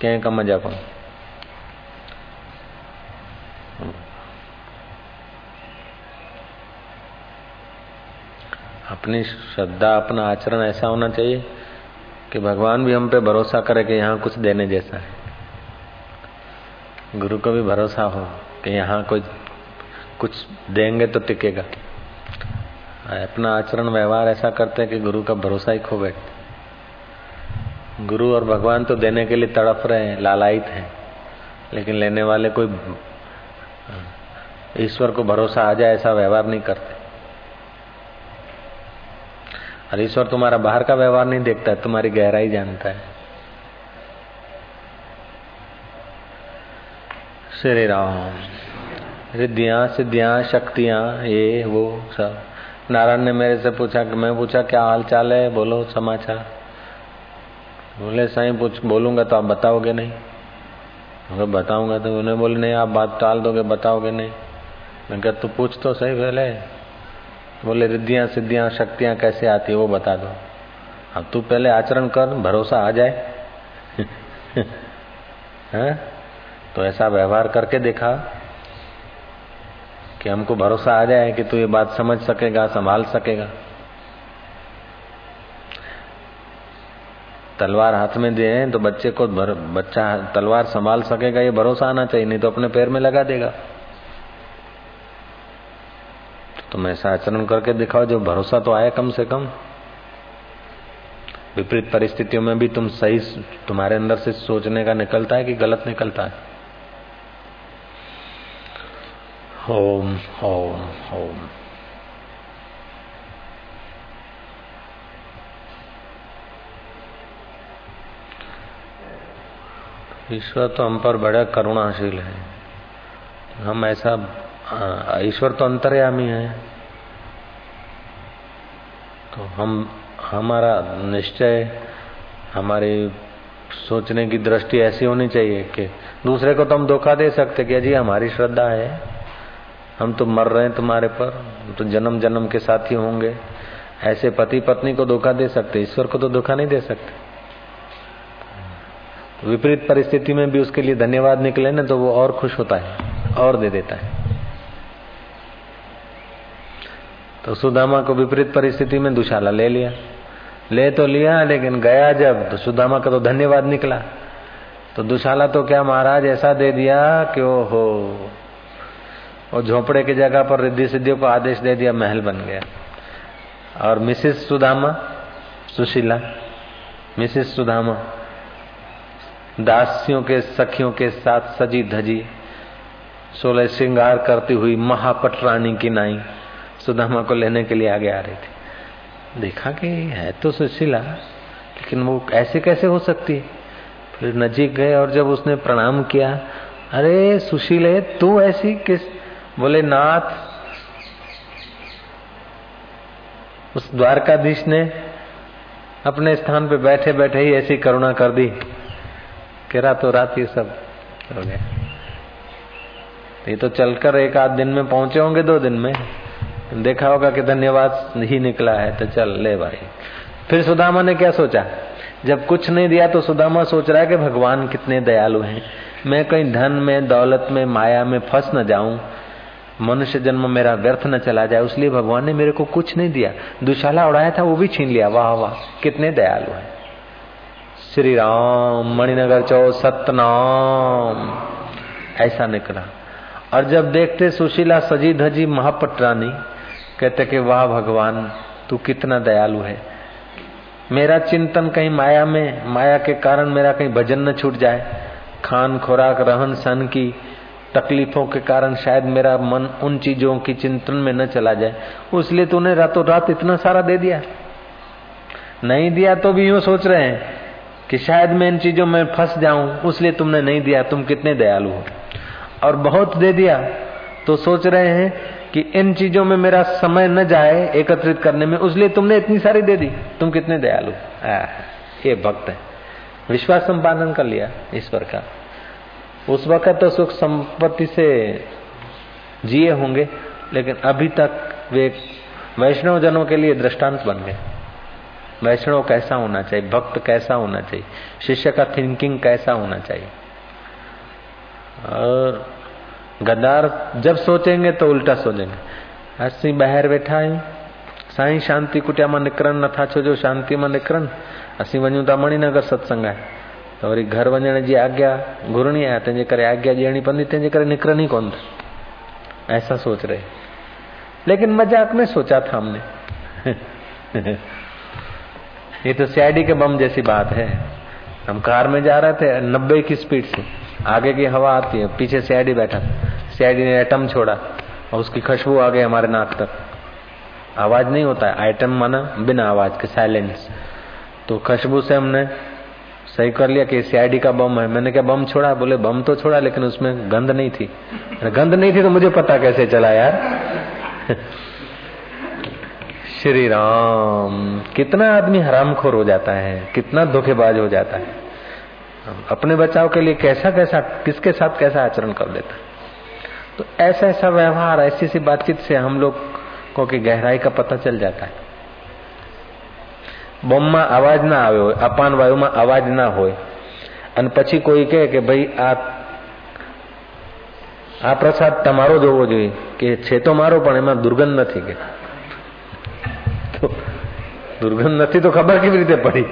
कंहिं कम जा कोन? अपनी श्रद्धा, अपना आचरण ऐसा होना चाहिए कि भगवान भी हम पे भरोसा करे कि यहाँ कुछ देने जैसा है। गुरु को भी भरोसा हो कि यहाँ कोई कुछ देंगे तो टिकेगा। अपना आचरण, व्यवहार ऐसा करते हैं कि गुरु का भरोसा ही खो बैठे गुरु और भगवान तो देने के लिए तड़प रहे हैं, लालायित हैं, लेकिन लेने वाले कोई ईश्वर को भरोसा आ जाए ऐसा व्यवहार नहीं करते। और ईश्वर, तुम्हारा बाहर का व्यवहार नहीं देखता है, तुम्हारी गहराई जानता है। श्री राम, रिद्धियाँ, सिद्धियाँ, शक्तियाँ, ये, वो, सब। नारायण ने मेरे से पूछा कि मैं पूछा, क्या हाल चाल है? बोलो, समाचार। बोले साई पूछ, बोलूँगा तो आप बताओगे नहीं? अगर बताऊँगा तो? उन्हें बोले, नहीं, आप बात टाल दोगे, बताओगे नहीं। मैं क्या तू पूछ तो सही पहले। बोले, रिद्धियाँ, सिद्धियाँ, शक्तियाँ कैसे आती है वो बता दो। अब तू पहले आचरण कर, भरोसा आ जाए। है? तो ऐसा व्यवहार करके देखा कि हमको भरोसा आ जाए कि तू ये बात समझ सकेगा, संभाल सकेगा। तलवार हाथ में दे तो बच्चे को बच्चा तलवार संभाल सकेगा, ये भरोसा आना चाहिए, नहीं तो अपने पैर में लगा देगा। तुम ऐसा आचरण करके दिखाओ, जो भरोसा तो आया कम से कम। विपरीत परिस्थितियों में भी तुम सही तुम्हारे अंदर से सोचने का निकलता है कि गलत निकलता है। ओम ओम ओम ईश्वर तो हम पर बड़ा करुणाशील है। हम ऐसा ईश्वर तो अंतर्यामी है। तो हम, हमारा निश्चय, हमारी सोचने की दृष्टि ऐसी होनी चाहिए कि दूसरे को तो हम धोखा दे सकते कि जी हमारी श्रद्धा है। हम तो मर रहे हैं तुम्हारे पर तो जन्म जन्म के साथी होंगे। ऐसे पति पत्नी को धोखा दे सकते, ईश्वर को तो धोखा नहीं दे सकते। विपरीत परिस्थिति में भी उसके लिए धन्यवाद निकले ना तो वो और खुश होता है, और दे देता है। तो सुदामा को विपरीत परिस्थिति में दुशाला ले लिया। ले तो लिया, लेकिन गया जब तो सुदामा का तो धन्यवाद निकला। तो दुशाला तो क्या महाराज ऐसा दे दिया कि ओ हो और झोपड़े की जगह पर रिद्धि सिद्धियों को आदेश दे दिया, महल बन गया। और मिसिस सुदामा, सुशीला, मिसिस सुदामा, दासियों के, सखियों के साथ सजी धजी सोलह श्रृंगार करती हुई महापटरानी की नाई। सुदामा को लेने के लिए आगे आ रही थी। देखा कि है तो सुशीला, लेकिन वो ऐसे कैसे हो सकती फिर नजीक गए और जब उसने प्रणाम किया, अरे सुशीले, तू ऐसी किस बोले, नाथ। उस द्वारकाधीश ने अपने स्थान पे बैठे बैठे ही ऐसी करुणा कर दी कि रातों रात ये सब हो गया। ये तो चलकर एक आध दिन में पहुँचे होंगे, दो दिन में। देखा होगा कि धन्यवाद ही निकला है तो चल ले भाई। फिर सुदामा ने क्या सोचा? जब कुछ नहीं दिया तो सुदामा सोच रहा है कि भगवान कितने दयालु हैं। मैं कहीं धन में, दौलत में, माया में फंस न जाऊँ। मनुष्य जन्म मेरा व्यर्थ न चला जाए इसलिए भगवान ने मेरे को कुछ नहीं दिया। दुशाला उड़ाया था, वो भी छीन लिया। वाह वाह, कितने दयालु है। श्री राम, मणिनगर चौ सतनाम। ऐसा निकला। और जब देखते सुशीला सजी धजी महापटरानी कहते कि, वाह भगवान, तू कितना दयालु है। मेरा चिंतन कहीं माया में, माया के कारण मेरा कहीं भजन न छूट जाए। खान, खुराक, रहन सहन की तकलीफों के कारण शायद मेरा मन उन चीज़ों की चिंतन में न चला जाए। उसलिए तूने रातों रात इतना सारा दे दिया। नहीं दिया तो भी यूँ सोच रहे हैं कि शायद मैं इन चीज़ों में फंस जाऊँ, उसलिए तुमने नहीं दिया, तुम कितने दयालु हो। और बहुत दे दिया। तो सोच रहे हैं कि इन चीज़ों में मेरा समय न जाए एकत्रित करने में, उसलिए तुमने इतनी सारी दे दी। तुम कितने दयालु? ये भक्त है। विश्वास संपादन कर लिया ईश्वर का। उस वक्त तो सुख संपत्ति से जिए होंगे, लेकिन अभी तक वे वैष्णव जनों के लिए दृष्टांत बन गए। वैष्णव कैसा होना चाहिए? भक्त कैसा होना चाहिए? शिष्य का थिंकिंग कैसा होना चाहिए? और गद्दार जब सोचेंगे तो उल्टा सोचेंगे। असी ॿाहिरि वेठा आहियूं साईं शांति कुटिया माँ निकिरनि नथा छो जो शांति माँ निकिरनि असीं वञूं था मणिनगर सत्संग आहे त वरी घर वञण जी आज्ञा घुरणी आहे तंहिंजे करे आज्ञा ॾियणी पवंदी तंहिंजे करे निकिरनि ई कोन ऐसा सोच रहे। लेकिन मज़ाक में सोचा था हमने। ये तो सीआईडी के बम जैसी बात है। हम कार में जा रहे थे नब्बे की स्पीड से। आगे की हवा आती है, पीछे सीआईडी बैठा। सीआईडी ने एटम छोड़ा और उसकी खुशबू आ गई हमारे नाक तक। आवाज़ नहीं होता है। आइटम माना बिना आवाज़ के साइलेंस तो खुशबू से हमने सही कर लिया कि सीआईडी का बम है। मैंने क्या बम छोड़ा? बोले, बम तो छोड़ा, लेकिन उसमें गंध नहीं थी। गंध नहीं थी तो मुझे पता कैसे चला यार? श्री राम कितना आदमी हरामखोर हो जाता है कितना धोखेबाज हो जाता है अपने बचाव के लिए कैसा कैसा किसके साथ कैसा आचरण कर देता तो ऐसा ऐसा व्यवहार ऐसी ऐसी बातचीत से हम लोग को की गहराई का पता चल जाता है બોમ્બમાં અવાજ ના આવ્યો હોય અપાન વાયુમાં અવાજ ના હોય અને પછી કોઈ કહે કે ભાઈ આ આ પ્રસાદ તમારો જ હોવો જોઈએ કે છે તો મારો પણ એમાં દુર્ગંધ નથી કે તો દુર્ગંધ નથી તો ખબર કેવી રીતે પડી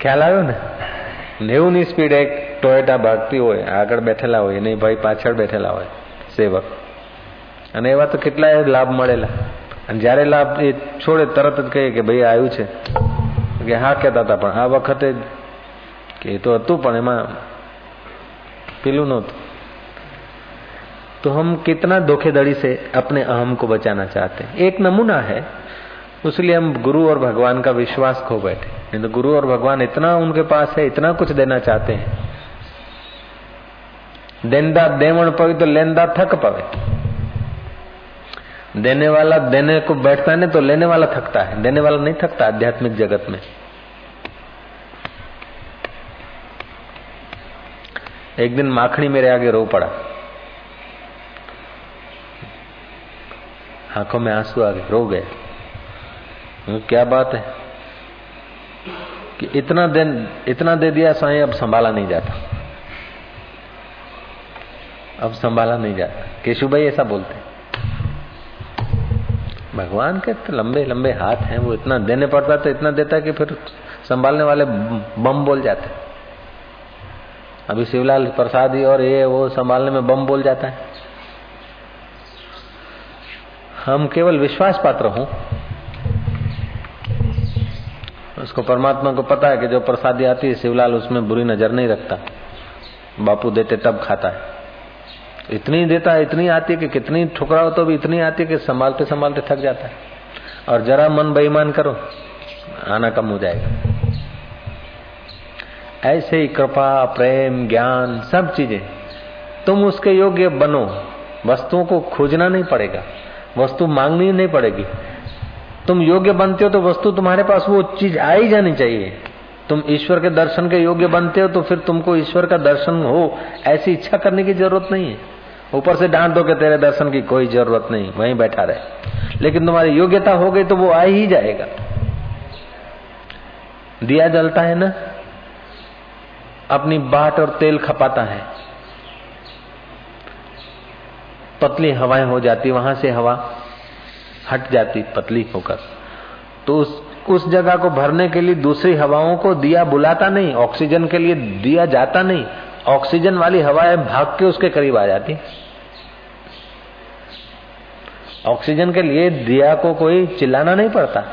ખ્યાલ આવ્યો ને નેવું ની સ્પીડ એક ટોયેટા ભાગતી હોય આગળ બેઠેલા હોય નહીં ભાઈ પાછળ બેઠેલા હોય સેવક અને એવા તો કેટલાય લાભ મળેલા અને જયારે લાભ એ છોડે તરત જ કહે કે ભાઈ આવ્યું છે કે હા કહેતા હતા પણ આ વખતે કે એ તો હતું પણ એમાં પેલું નહોતું तो हम कितना धोखेधड़ी से अपने अहम को बचाना चाहते हैं एक नमूना है उसलिए हम गुरु और भगवान का विश्वास खो बैठे। नहीं तो गुरु और भगवान इतना उनके पास है, इतना कुछ देना चाहते हैं। देंदा देवण पवे तो लेंदा थक पवे। देने वाला देने को बैठता है तो लेने वाला थकता है। देने वाला नहीं थकता आध्यात्मिक जगत में। एक दिन माखनी मेरे आगे रो पड़ा। आँखों में आँसू आ गए, रो गए। क्या बात है? कि इतना दिन, इतना दे दिया साईं, अब संभाला नहीं जाता। अब संभाला नहीं जाता। केशु भाई ऐसा बोलते भगवान के तो लंबे लंबे हाथ हैं, वो इतना देने पड़ता तो इतना देता कि फिर संभालने वाले बम बोल जाते अभी शिवलाल प्रसादी और ये, वो संभालने में बम बोल जाता है। हम केवल विश्वास पात्र हूँ। उसको परमात्मा को पता है कि जो प्रसादी आती है, शिवलाल उसमें बुरी नज़र नहीं रखता। बापू देते तब खाता है। इतनी देता है, इतनी आती है कि कितनी ठुकराओ तो भी इतनी आती है कि संभालते संभालते थक जाता है। और जरा मन बेईमान करो, आना कम हो जाएगा। ऐसे ही कृपा, प्रेम, ज्ञान, सब चीज़ें। तुम उसके योग्य बनो। वस्तुओं को खोजना नहीं पड़ेगा। वस्तु मांगनी नहीं पड़ेगी। तुम योग्य बनते हो तो वस्तु तुम्हारे पास वो चीज़ आ ही जानी चाहिए। तुम ईश्वर के दर्शन के योग्य बनते हो तो फिर तुमको ईश्वर का दर्शन हो, ऐसी इच्छा करने की ज़रूरत नहीं है। ऊपर से डांट दो कि तेरे दर्शन की कोई ज़रूरत नहीं, वहीं बैठा रहे। लेकिन तुम्हारी योग्यता हो गई तो वो आ ही जाएगा। दिया जलता है ना? अपनी बाट और तेल खपाता है। पतली हवाएँ हो जाती, वहाँ से हवा हट जाती पतली होकर। तो उस उस जगह को भरने के लिए दूसरी हवाओं को दिया बुलाता नहीं, ऑक्सीजन के लिए दिया जाता नहीं, ऑक्सीजन वाली हवाएँ भाग के उसके करीब आ जाती। ऑक्सीजन के लिए दिया को कोई चिल्लाना नहीं पड़ता।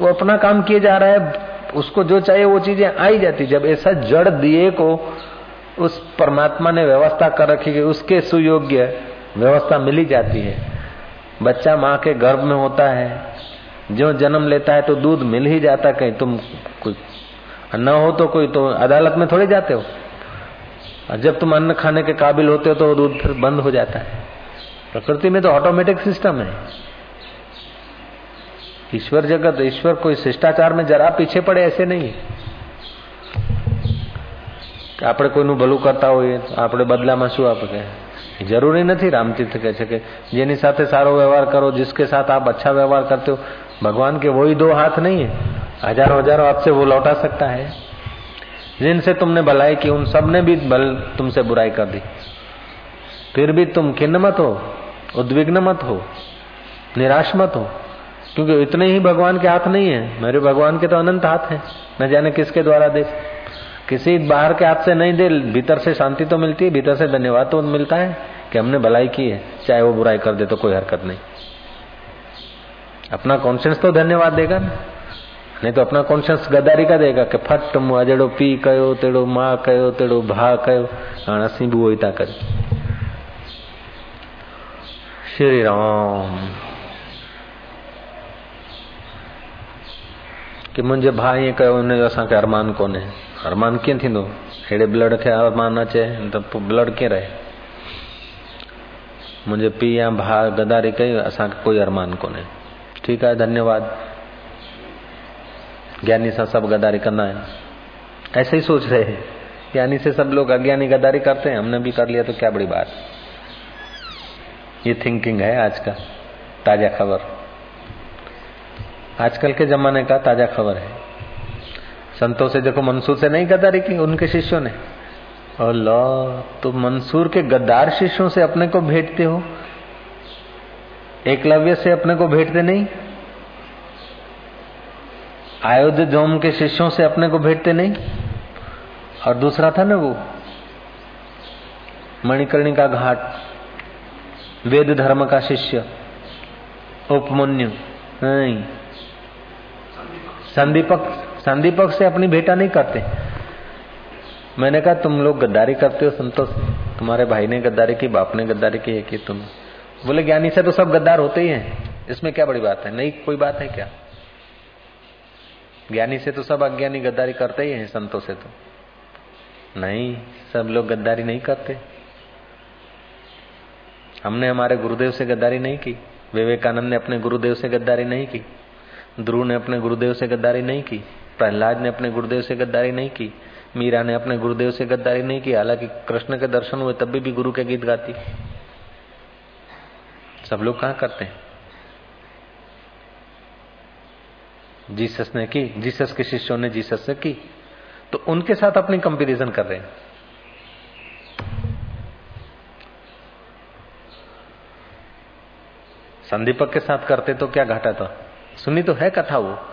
वो अपना काम किए जा रहा है, उसको जो चाहिए वो चीज़ें आई जाती। जब ऐसा जड़ दिए को उस परमात्मा ने व्यवस्था कर रखी कि उसके सुयोग्य व्यवस्था मिली जाती है बच्चा माँ के गर्भ में होता है जो जन्म लेता है तो दूध मिल ही जाता है कहीं तुम कोई न हो तो कोई तो अदालत में थोड़े जाते हो और जब तुम अन्न खाने के काबिल होते हो तो दूध फिर बंद हो जाता है प्रकृति में तो ऑटोमेटिक सिस्टम है ईश्वर जगत ईश्वर कोई शिष्टाचार में जरा पीछे पड़े ऐसे नहीं કે આપણે કોઈનું ભલું કરતા હોઈએ તો આપણે બદલામાં શું આપે જરૂરી નથી रामतीर्थ કહે છે કે જેની સાથે સારો व्यवहार करो जिसके साथ आप अच्छा व्यवहार करते हो भगवान के वही दो हाथ नहीं है हजारों हजारों हाथ से वो लौटा सकता है जिनसे तुमने भलाई की उन सब ने भी बल तुमसे बुराई कर दी फिर भी तुम खिन्न मत हो उद्विग्न मत हो निराश मत हो क्योंकि इतने ही भगवान के हाथ नहीं है मेरे भगवान के तो अनंत हाथ है न जाने किसके द्वारा दे किसी बाहर के हाथ से नहीं दे, भीतर से शांति तो मिलती है, भीतर से धन्यवाद तो मिलता है कि हमने भलाई की है, चाहे वो बुराई कर दे तो कोई हरकत नहीं। अपना कॉन्शियस तो धन्यवाद देगा ना। नहीं तो अपना कॉन्शियस गद्दारी का देगा कि फट मुआ जड़ो पी कयो, तेड़ो, माँ कयो, तेड़ो, भा कयो हाणे असीं बि उहो ई था श्री राम। कि मुंहिंजे भाउ ईअं कयो हुनजो असांखे अरमान कोन्हे। अरमान कीअं थींदो अहिड़े ब्लड खे अरमान अचे त पोइ ब्लड कीअं रहे? मुंहिंजे पीउ या भाउ गदारी कई असांखे कोई अरमान कोन्हे ठीकु आहे धन्यवाद। ज्ञानी सां सभु गदारी कंदा आहिनि ऐसे ही सोच रहे हैं। ज्ञानी से सब लोग अज्ञानी गदारी करते हैं, हमने भी कर लिया तो क्या बड़ी बात। ये थिंकिंग है आज का, ताज़ा खबर। आजकल के जमाने का ताज़ा खबर है। संतों से देखो, मंसूर से नहीं गद्दारी की, उनके शिष्यों ने। लो तो मंसूर के गद्दार शिष्यों से अपने को भेंटते हो? एकलव्य से अपने को भेंटते नहीं? आयोध्य जोम के शिष्यों से अपने को भेंटते नहीं? और दूसरा था ना वो, मणिकर्णिका घाट, वेद धर्म का शिष्य, उपमन्यु, नहीं। संदीपक। संदीपक से अपनी बेटा नहीं करते मैंने कहा, तुम लोग गद्दारी करते हो, संतोष। तुम्हारे भाई ने गद्दारी की, बाप ने गद्दारी की है कि तुम? बोले, ज्ञानी से तो सब गद्दार होते ही हैं। इसमें क्या बड़ी बात है? नहीं, कोई बात है क्या? ज्ञानी से तो सब अज्ञानी गद्दारी करते ही हैं, संतों से तो। नहीं, सब लोग गद्दारी नहीं करते। हमने हमारे गुरुदेव से गद्दारी नहीं की। विवेकानंद ने अपने गुरुदेव से गद्दारी नहीं की। ध्रुव ने अपने गुरुदेव से गद्दारी नहीं की। प्रहलाद ने अपने गुरुदेव से गद्दारी नहीं की मीरा ने अपने गुरुदेव से गद्दारी नहीं की हालाँकि कृष्ण के दर्शन हुए तब भी, गुरु के गीत गाती। सब लोग कहा करते हैं? जीसस ने की जीसस के शिष्यों ने जीसस से की। तो उनके साथ अपनी कंपैरिजन कर रहे हैं। संदीपक के साथ करते तो क्या घाटा था? सुनी तो है कथा वो।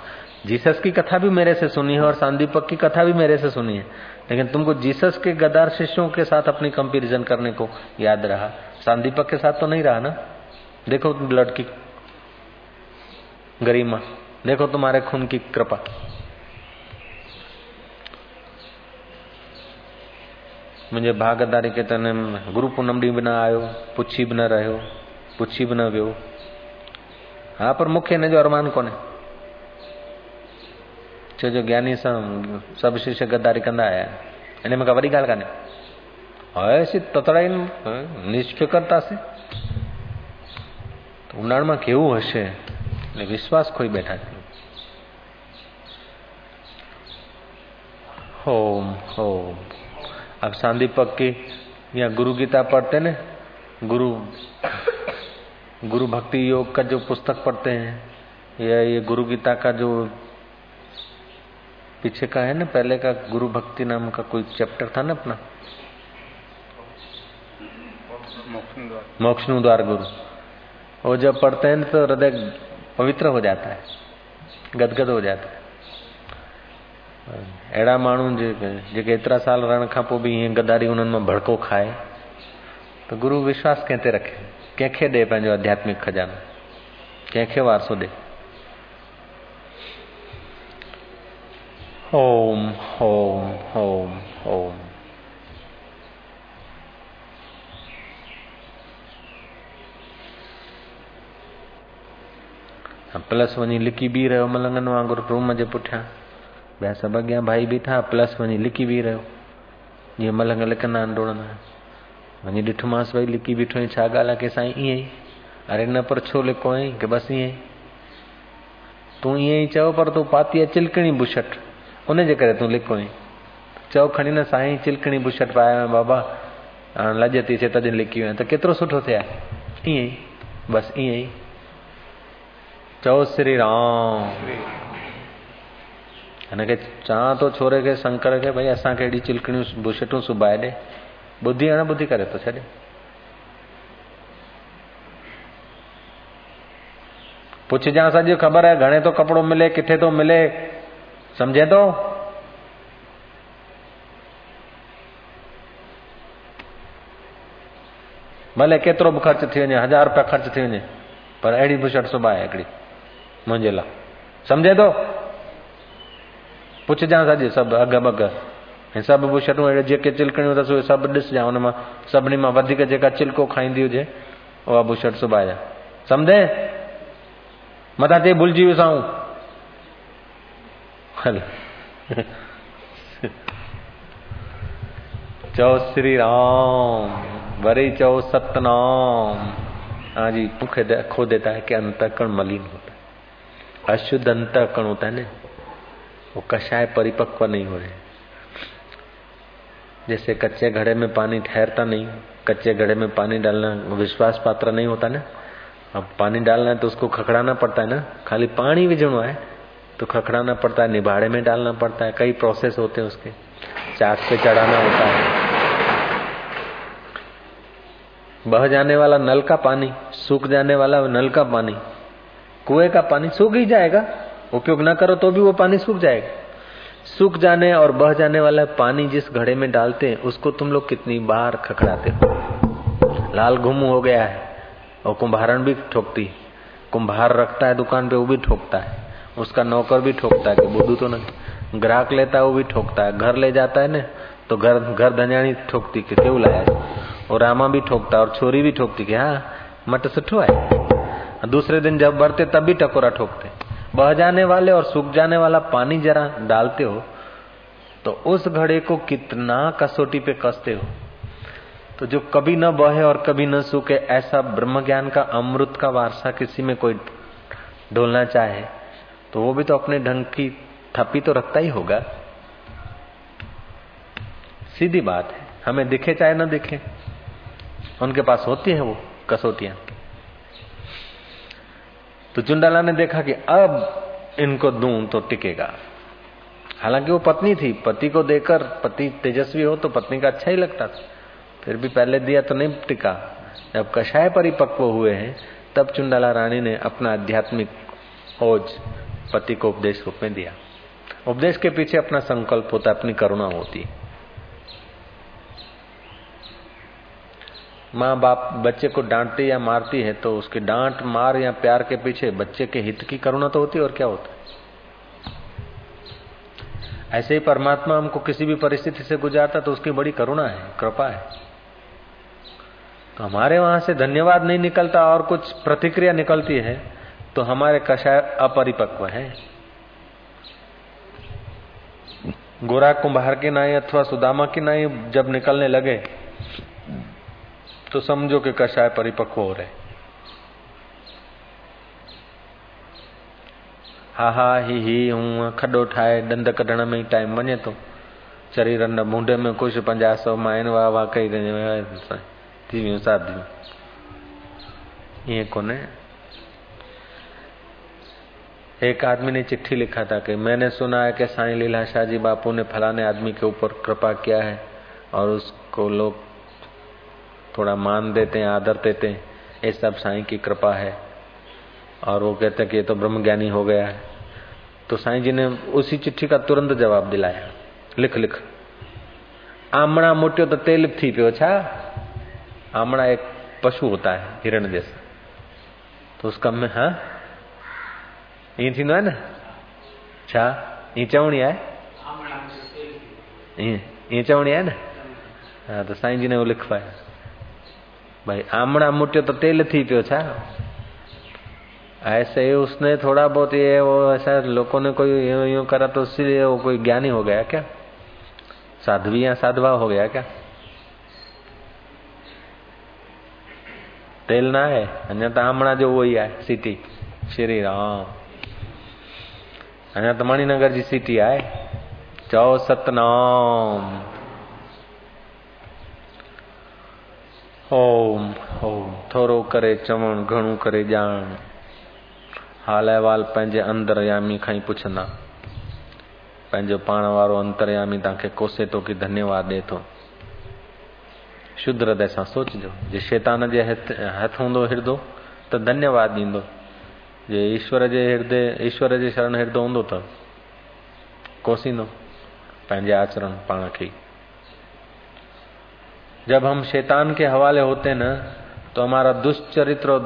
जीसस की कथा भी मेरे से सुनी है और सांदीपक की कथा भी मेरे से सुनी है। लेकिन तुमको जीसस के गदार शिष्यों के साथ अपनी कंपेरिजन करने को याद रहा। सांदीपक के साथ तो नहीं रहा ना? देखो ब्लड की गरिमा। देखो तुम्हारे खून की कृपा। मुंहिंजे भागदारी के तने गुरु पूनम ॾींहुं बि न आयो, पुछी बि न रहियो पुछी बि न वियो। हा, पर मूंखे हिन जो अरमान कोन्हे छो जो ज्ञानी सां सभु शिष्य गद्दारी कंदा आया हिन में का वॾी ॻाल्हि कान्हे હશે તતડાઈને નિષ્ફિકરતાશે તો ઉનાળમાં કેવું હશે એટલે વિશ્વાસ ખોઈ બેઠા છે ओम ओम अब सांदीपक की या गुरु गीता पढ़ते ने गुरु गुरु भक्ति योग का जो पुस्तक पढ़ते हैं या ये गुरु गीता का जो पीछे का है ना, पहले का गुरु भक्ति नाम का कोई चैप्टर था ना अपना? मोक्ष द्वार गुरु। वो जब पढ़ते हैं तो हृदय पवित्र हो जाता है, गदगद हो जाता है। अहिड़ा माण्हू जेके एतिरा साल खां पोइ बि ईअं गदारी उन्हनि भड़को खाए। त गुरु विश्वास ते रखे कंहिंखे ॾे पंहिंजो आध्यात्मिक खजानो? वारसो ॾे ओम ओम ओम ओम प्लस वञी लिकी बि रहियो मलंगनि वांगुरु रूम जे पुठियाँ। ॿिया सभु अॻियाँ भाई बीठा प्लस वञी लिकी बि रहियो जीअं मलंग लिकंदा आहिनि डोड़ंदा आहिनि वञी ॾिठोमांसि भई लिकी बीठो आहीं, छा ॻाल्हि आहे, की अरे न पर छो लिको आहीं, की बसि ईअं ई? तूं ई चओ, पर तूं पाती आहे चिलकणी बुशट। उनजे करे तूं लिको आहीं चओ, खणी न साईं चिलकणी बुशट पाया आहियाँ, बाबा। हाणे लॼ थी अचे, तॾहिं लिकी वियो त केतिरो सुठो थिया ईअं ई। बसि ईअं ई। चओ, श्री राम। हिनखे चवां थो छोरे खे, शंकर खे, भई असांखे अहिड़ी चिलकणियूं बुशटूं सुबाए ॾे। ॿुधी न, ॿुधी करे थो छॾे। पुछजांइ सॼी ख़बर आहे, घणे थो कपिड़ो मिले, किथे थो मिले। सम्झे थो भले केतिरो बि ख़र्च थी वञे, हज़ार रुपया ख़र्च थी वञे, पर अहिड़ी बुशट सुबाए हिकिड़ी, मुंहिंजे लाइ। सम्झे थो पुछजांइ सॼी सभु अघ बघ ऐं सभु बुशटूं अहिड़े जेके चिलकणियूं अथसि उहे सभु ॾिसजांइ हुन माँ सभिनी माँ वधीक जेका चिलको खाईंदी हुजे, उहा बुशट सुबाइजांइ सम्झे? मथां चई, भुलिजी विसाऊं हल। चओ श्री राम, वरी चौ सतनाम। हाँ जी, मुख खो देता है कि अंतकरण मलिन होता है। अशुद्ध अंतकरण होता है ना, वो कषाय परिपक्व नहीं हो रहे जैसे कच्चे घड़े में पानी ठहरता नहीं, कच्चे घड़े में पानी डालना विश्वास पात्र नहीं होता ना। अब पानी डालना है तो उसको खखड़ाना पड़ता है ना, खाली पानी विझणो है तो खखड़ाना पड़ता है निभाड़े में डालना पड़ता है, कई प्रोसेस होते हैं उसके। चाक पे चढ़ाना होता है। बह जाने वाला नल का पानी, सूख जाने वाला नल का पानी, कुएँ का पानी सूख ही जाएगा। उपयोग ना करो तो भी वो पानी सूख जाएगा। सूख जाने और बह जाने वाला पानी जिस घड़े में डालते हैं, उसको तुम लोग कितनी बार खखड़ाते हो? लाल घुम हो गया है और कुंभारण भी ठोकती कुंभार रखता है दुकान पे, वो भी ठोकता है। उसका नौकर भी ठोकता है कि बुद्धू तो नहीं। ग्राहक लेता है, वो भी ठोकता है। घर ले जाता है ना तो घर घर धनियाणी ठोकती कि क्यों लाया और रामा भी ठोकता और छोरी भी ठोकती कि हाँ मट सुठो है। दूसरे दिन जब बढ़ते, तब भी टकोरा ठोकते बह जाने वाले और सूख जाने वाला पानी जरा डालते हो तो उस घड़े को कितना कसौटी पे कसते हो। तो जो कभी न बहे और कभी न सूखे, ऐसा ब्रह्म ज्ञान का अमृत का वारसा किसी में कोई ढोलना चाहे तो वो भी तो अपने ढंग की थप्पी तो रखता ही होगा। सीधी बात है। हमें दिखे चाहे न दिखे। उनके पास होती है वो कसौटियाँ तो चुंडाला ने देखा कि अब इनको दू तो टिकेगा। हालाँकि वो पत्नी थी। पति को देकर पति तेजस्वी हो तो पत्नी का अच्छा ही लगता था। फिर भी पहले दिया तो नहीं टिका। जब कषाय परिपक्व हुए हैं, तब चुंडाला रानी ने अपना आध्यात्मिक ओज पति को उपदेश रूप में दिया। उपदेश के पीछे अपना संकल्प होता अपनी करुणा होती माँ बाप बच्चे को डांटती या मारती है तो उसके डांट, मार या प्यार के पीछे बच्चे के हित की करुणा तो होती है, और क्या होता है? ऐसे ही परमात्मा हमको किसी भी परिस्थिति से गुजारता तो उसकी बड़ी करुणा है, कृपा है। तो हमारे वहाँ से धन्यवाद नहीं निकलता और कुछ प्रतिक्रिया निकलती है तो हमारे कषाय अपरिपक्व है गोरा कुंभार की नाई अथवा सुदामा की नाई जब निकलने लगे तो समझो कि कषाय परिपक्व हो रहे हा हा ही ही हूँ खॾो ठाहे ॾंद कढण में ई टाइम वञे थो शरीर न मुंड में कुझु पंजाह सौ माइनि वाह वाह कई थी वियूं शादियूं ईअं कोन्हे एक आदमी ने चिट्ठी लिखा था कि मैंने सुना है कि साईं लीलाशाह जी बापू ने फलाने आदमी के ऊपर कृपा किया है और उसको लोग थोड़ा मान देते हैं, आदर देते हैं। ये सब साईं की कृपा है। और वो कहते कि ये तो ब्रह्म ज्ञानी हो गया है। तो साईं जी ने उसी चिट्ठी का तुरंत जवाब दिलाया। लिख लिख। आमणा मोटियो तो तेल थी पियो छा आमणा एक पशु होता है, हिरण जैसा। तो उसका में हाँ? ईअं थींदो आहे न छा ईअं चवणी आहे ईअं ईअं चवणी आहे न हा त साईं जी ने वो लिखवाया भाई आमड़ा मुटियो तो तेल थी पियो छा ऐसे ही उसने थोड़ा बहुत ये वो ऐसा लोगों ने कोई यूँ यूँ करा तो इसलिए वो कोई ज्ञानी हो गया क्या साध्वी या साधवा हो गया क्या तेल ना है अन्य तो आमड़ा जो वही है सिटी श्री राम अन्य तो मणिनगर जी सिटी है चौ सतनाम ओम ओम थोरो करे चवण घणो करे ॼाण हाल अहिवाल पंहिंजे अंतरयामी खां ई पुछंदा पंहिंजो पाण वारो अंतरयामी तव्हांखे कोसे थो की धन्यवाद ॾिए थो शुद्ध हृदय सां सोचिजो जे शैतान जे हथ हूंदो हिरदो त धन्यवाद ॾींदो जे ईश्वर जे हृदय, ईश्वर जे शरण हृदय हूंदो त, कोसींदो, पंहिंजे आचरण पाण खे। जब हम शैतान के हवाले होते न तो हमारा दुष्चरित्र और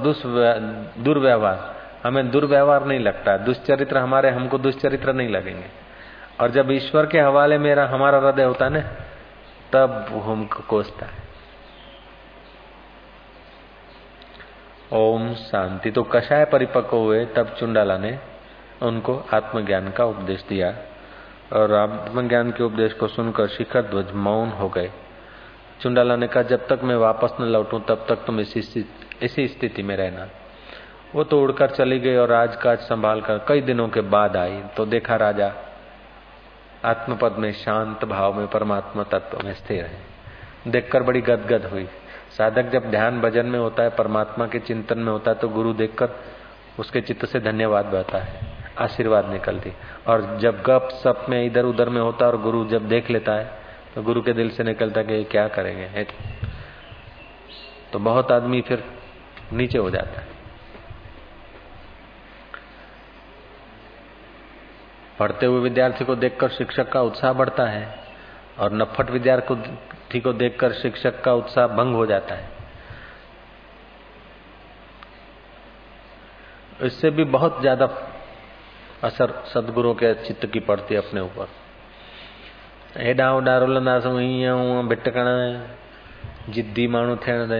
दुर्व्यवहार, हमें दुर्व्यवहार नहीं लगता, दुष्चरित्र हमारे, हमको दुष्चरित्र नहीं लगेंगे। और जब ईश्वर के हवाले मेरा, हमारा हृदय होता है ना, तब हमको कोसता है। ओम शांति। तो कषाय परिपक्व हुए, तब चुंडाला ने उनको आत्मज्ञान का उपदेश दिया। और आत्मज्ञान के उपदेश को सुनकर शिखर ध्वज मौन हो गए। चुंडाला ने कहा, जब तक मैं वापस न लौटूं, तब तक तुम इसी इसी स्थिति में रहना। वो तो उड़कर चली गई और राजकाज संभाल कर कई दिनों के बाद आई। तो देखा राजा, आत्मपद में शांत भाव में परमात्मा तत्व में स्थिर है। देखकर बड़ी गदगद हुई। साधक जब ध्यान भजन में होता है, परमात्मा के चिंतन में होता है तो गुरु देखकर उसके चित्त से धन्यवाद बहता है, आशीर्वाद निकलती और जब गप सप में इधर उधर में होता है और गुरु जब देख लेता है तो गुरु के दिल से निकलता है कि क्या करेंगे तो बहुत आदमी फिर नीचे हो जाता है। पढ़ते हुए विद्यार्थी को देखकर शिक्षक का उत्साह बढ़ता है, और नफट विद्यार्थी को देखकर शिक्षक का उत्साह भंग हो जाता है। इससे भी बहुत ज़्यादा असर सदगुरु के चित्त की पड़ती है अपने ऊपर। हेॾां होॾां रुलंदासीं हीअं हूअं भिटकण जिद्दी माण्हू थियण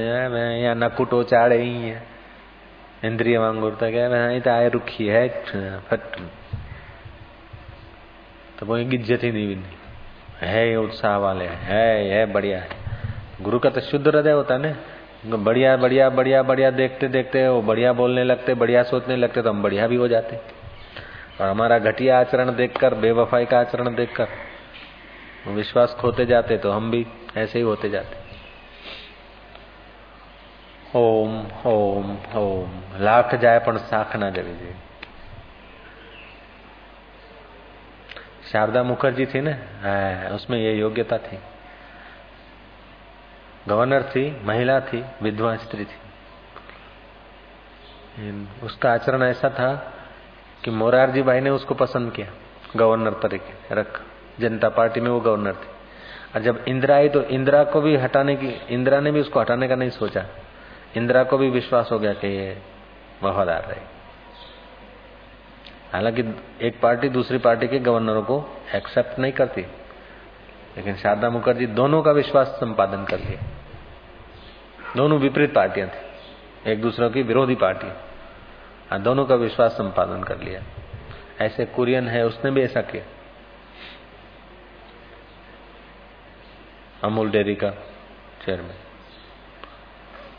या नकुटो चाढ़े ईअं इंद्रिय वांगुरु त कहे त आहे रुखी, है फट. त पोइ गिज थींदी वेंदी। है, ये उत्साह वाले है, ये बढ़िया है। गुरु का तो शुद्ध हृदय होता है ना। बढ़िया बढ़िया बढ़िया बढ़िया देखते देखते वो बढ़िया बोलने लगते, बढ़िया सोचने लगते तो हम बढ़िया भी हो जाते। और हमारा घटिया आचरण देखकर, बेवफाई का आचरण देखकर विश्वास खोते जाते तो हम भी ऐसे ही होते जाते। ओम ओम ओम, लाख जाए पर साख ना जवी जी शारदा मुखर्जी थी ना? हाँ, उसमें ये योग्यता थी। गवर्नर थी महिला थी विधवा स्त्री थी। उसका आचरण ऐसा था कि मोरारजी भाई ने उसको पसंद किया गवर्नर तरीके रख। जनता पार्टी में वो गवर्नर थी। और जब इंदिरा आई तो इंदिरा को भी हटाने की इंदिरा ने भी उसको हटाने का नहीं सोचा। इंदिरा को भी विश्वास हो गया कि ये वफादार रहे। हालाँकि एक पार्टी दूसरी पार्टी के गवर्नरों को एक्सेप्ट नहीं करती, लेकिन शारदा मुखर्जी दोनों का विश्वास संपादन कर लिया दोनों विपरीत पार्टियाँ थी, एक दूसरे की विरोधी पार्टी। हाँ दोनों का विश्वास संपादन कर लिया। ऐसे कुरियन है, उसने भी ऐसा किया। अमूल डेयरी का चेयरमैन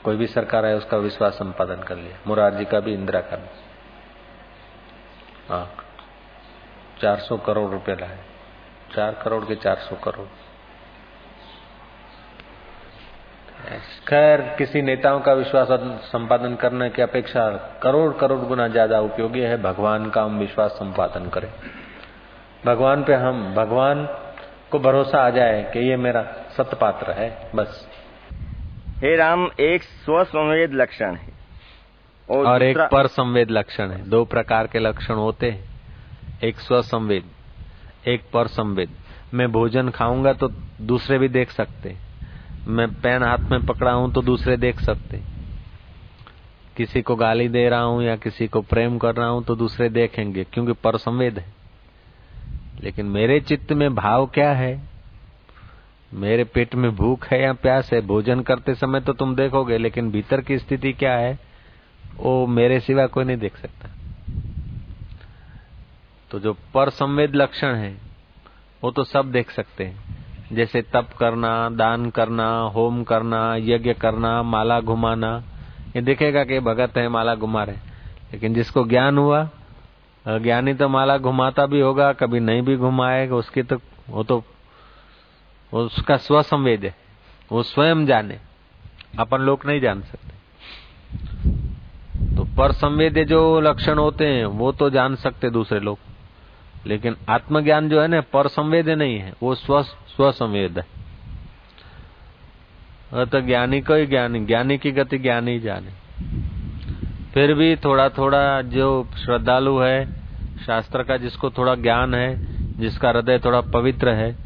कोई भी सरकार है उसका विश्वास संपादन कर लिया। मुरारजी का भी इंदिरा का भी चार सौ करोड़ रुपए लाए। चार करोड़ के चार सौ करोड़। खैर, किसी नेताओं का विश्वास संपादन करने की अपेक्षा करोड़ करोड़ गुना ज़्यादा उपयोगी है। भगवान का हम विश्वास संपादन करें। भगवान पे हम, भगवान को भरोसा आ जाए कि ये मेरा सतपात्र है, बस। हे राम, एक स्वसंवेद लक्षण है। और, और एक पर संवेद लक्षण है। दो प्रकार के लक्षण होते हैं। एक स्वसंवेद एक पर संवेद मैं भोजन खाऊँगा तो दूसरे भी देख सकते मैं पेन हाथ में पकड़ा हूँ तो दूसरे देख सकते किसी को गाली दे रहा हूँ या किसी को प्रेम कर रहा हूँ तो दूसरे देखेंगे क्योंकि पर संवेद है। लेकिन मेरे चित्त में भाव क्या है? मेरे पेट में भूख है या प्यास है? भोजन करते समय तो तुम देखोगे लेकिन भीतर की स्थिति क्या है? वो मेरे सिवा कोई नहीं देख सकता। तो जो पर संवेद लक्षण है, वो तो सब देख सकते हैं। जैसे तप करना, दान करना, होम करना, यज्ञ करना, माला घुमाना, ये देखेगा कि भगत है, माला घुमा रहे लेकिन जिसको ज्ञान हुआ ज्ञानी तो माला घुमाता भी होगा, कभी नहीं भी घुमाएगा, उसकी तो वो तो उसका स्व संवेद है। वो स्वयं जाने, अपन लोग नहीं जान सकते। पर संवेद्य जो लक्षण होते हैं, वो तो जान सकते दूसरे लोग। लेकिन आत्मज्ञान जो है ना पर संवेद्य नहीं है, वो स्व स्व संवेद है तो ज्ञानी को ही ज्ञानी ज्ञानी की गति ज्ञानी जाने। फिर भी थोड़ा थोड़ा जो श्रद्धालु है, शास्त्र का जिसको थोड़ा ज्ञान है, जिसका हृदय थोड़ा पवित्र है,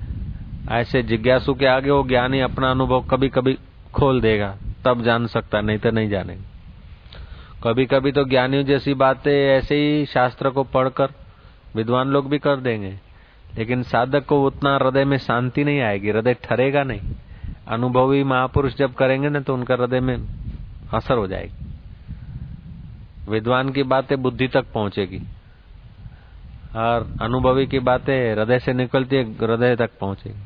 ऐसे जिज्ञासु के आगे वो ज्ञानी अपना अनुभव कभी कभी खोल देगा, तब जान सकता, नहीं तो नहीं जानेगा। कभी कभी तो ज्ञानियों जैसी बातें ऐसे ही शास्त्र को पढ़कर विद्वान लोग भी कर देंगे। लेकिन साधक को उतना हृदय में शांति नहीं आएगी, हृदय ठरेगा नहीं। अनुभवी महापुरुष जब करेंगे ना तो उनका हृदय में असर हो जाएगी। विद्वान की बातें बुद्धि तक पहुंचेगी। और अनुभवी की बातें हृदय से निकलती है, हृदय तक पहुंचेगी।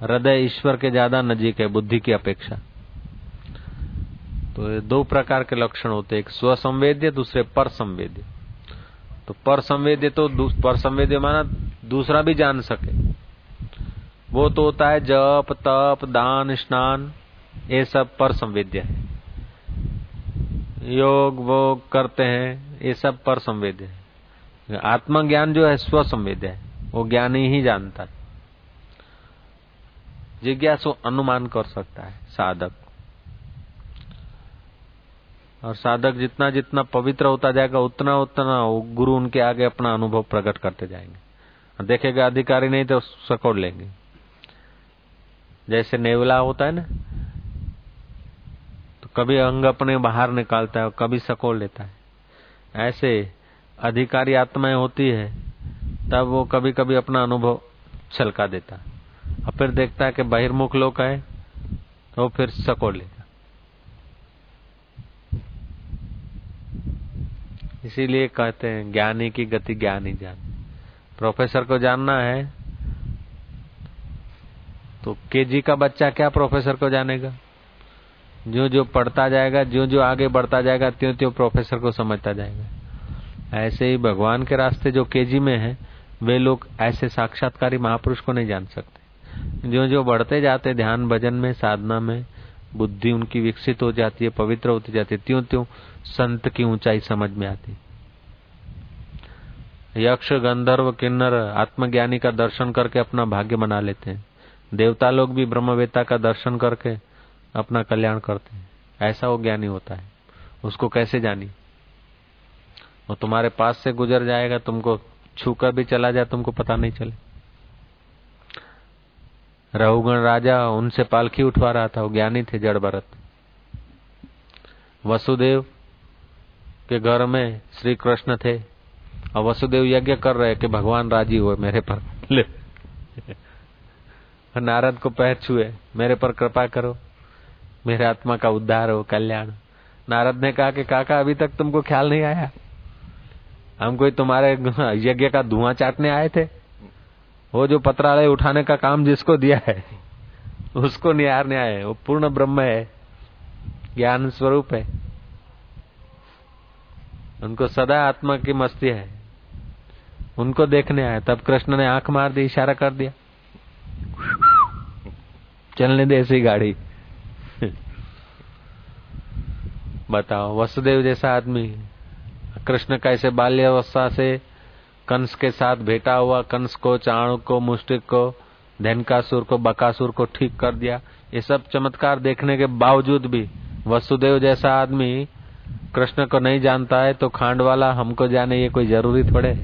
हृदय ईश्वर के ज़्यादा नजीक है, बुद्धि की अपेक्षा। तो ये दो प्रकार के लक्षण होते हैं, एक स्व संवेद्य दूसरे पर संवेद्य तो पर संवेद्य तो पर संवेद्य माना दूसरा भी जान सके। वो तो होता है जप, तप, दान, स्नान, ये सब पर संवेद्य है। योग वोग करते हैं, ये सब पर संवेद्य है। आत्मज्ञान जो है स्व संवेद्य है, वो ज्ञानी ही जानता है। जिज्ञासु अनुमान कर सकता है, साधक। और साधक जितना जितना पवित्र होता जाएगा, उतना उतना गुरु उनके आगे अपना अनुभव प्रकट करते जाएँगे। देखेगा अधिकारी नहीं तो सकोड़ लेंगे। जैसे नेवला होता है ना तो कभी अंग अपने बाहर निकालता है और कभी सकोड़ लेता है। ऐसे अधिकारी आत्माएँ होती है, तब वो कभी कभी अपना अनुभव छलका देता है। और फिर देखता है कि बहिर्मुख लोग है तो फिर सकोड़ लेगा इसीलिए कहते हैं, ज्ञानी की गति ज्ञान जान। प्रोफेसर को जानना है। तो केजी का बच्चा क्या प्रोफेसर को जानेगा? जो जो पढ़ता जाएगा जो जो आगे बढ़ता जाएगा त्यों त्यों प्रोफेसर को समझता जाएगा। ऐसे ही भगवान के रास्ते जो केजी में है, वे लोग ऐसे साक्षात्कारी महापुरुष को नहीं जान सकते। जो जो बढ़ते जाते ध्यान भजन में, साधना में बुद्धि उनकी विकसित हो जाती है, पवित्र होती जाती है त्यों त्यों संत की ऊंचाई समझ में आती यक्ष, गंधर्व, किन्नर, आत्मज्ञानी का दर्शन करके अपना भाग्य बना लेते हैं। देवता लोग भी ब्रह्मवेता का दर्शन करके अपना कल्याण करते हैं। ऐसा वो ज्ञानी होता है। उसको कैसे जानी? वो तुम्हारे पास से गुजर जाएगा, तुमको छूकर भी चला जाए, तुमको पता नहीं चले। रहुगण राजा उनसे पालखी उठवा रहा था, वो ज्ञानी थे जड़ भरत। वसुदेव के घर में श्री कृष्ण थे, और वसुदेव यज्ञ कर रहे कि भगवान राज़ी हुए मेरे पर। ले। नारद को पैर छुए, मेरे पर कृपा करो, मेरे आत्मा का उद्धार हो, कल्याण। नारद ने कहा कि काका, अभी तक तुमको ख्याल नहीं आया? हम कोई तुम्हारे यज्ञ का धुआँ चाटने आए थे? वो जो पत्रालय उठाने का काम जिसको दिया है, उसको निहार न्याय है, वो पूर्ण ब्रह्म है, ज्ञान स्वरूप है। उनको सदा आत्मा की मस्ती है। उनको देखने आए, तब कृष्ण ने आँख मार दी, इशारा कर दिया। चलने दे ऐसी गाड़ी। बताओ, वसुदेव जैसा आदमी, कृष्ण कैसे बाल्यावस्था से कंस के साथ भेटा हुआ, कंस को चाणुक को मुस्टिक को, धनकासुर को, बकासुर को ठीक कर दिया। ये सब चमत्कार देखने के बावजूद भी, वसुदेव जैसा आदमी कृष्ण को नहीं जानता है तो खांड वाला हमको जाने ये कोई ज़रूरी थोड़े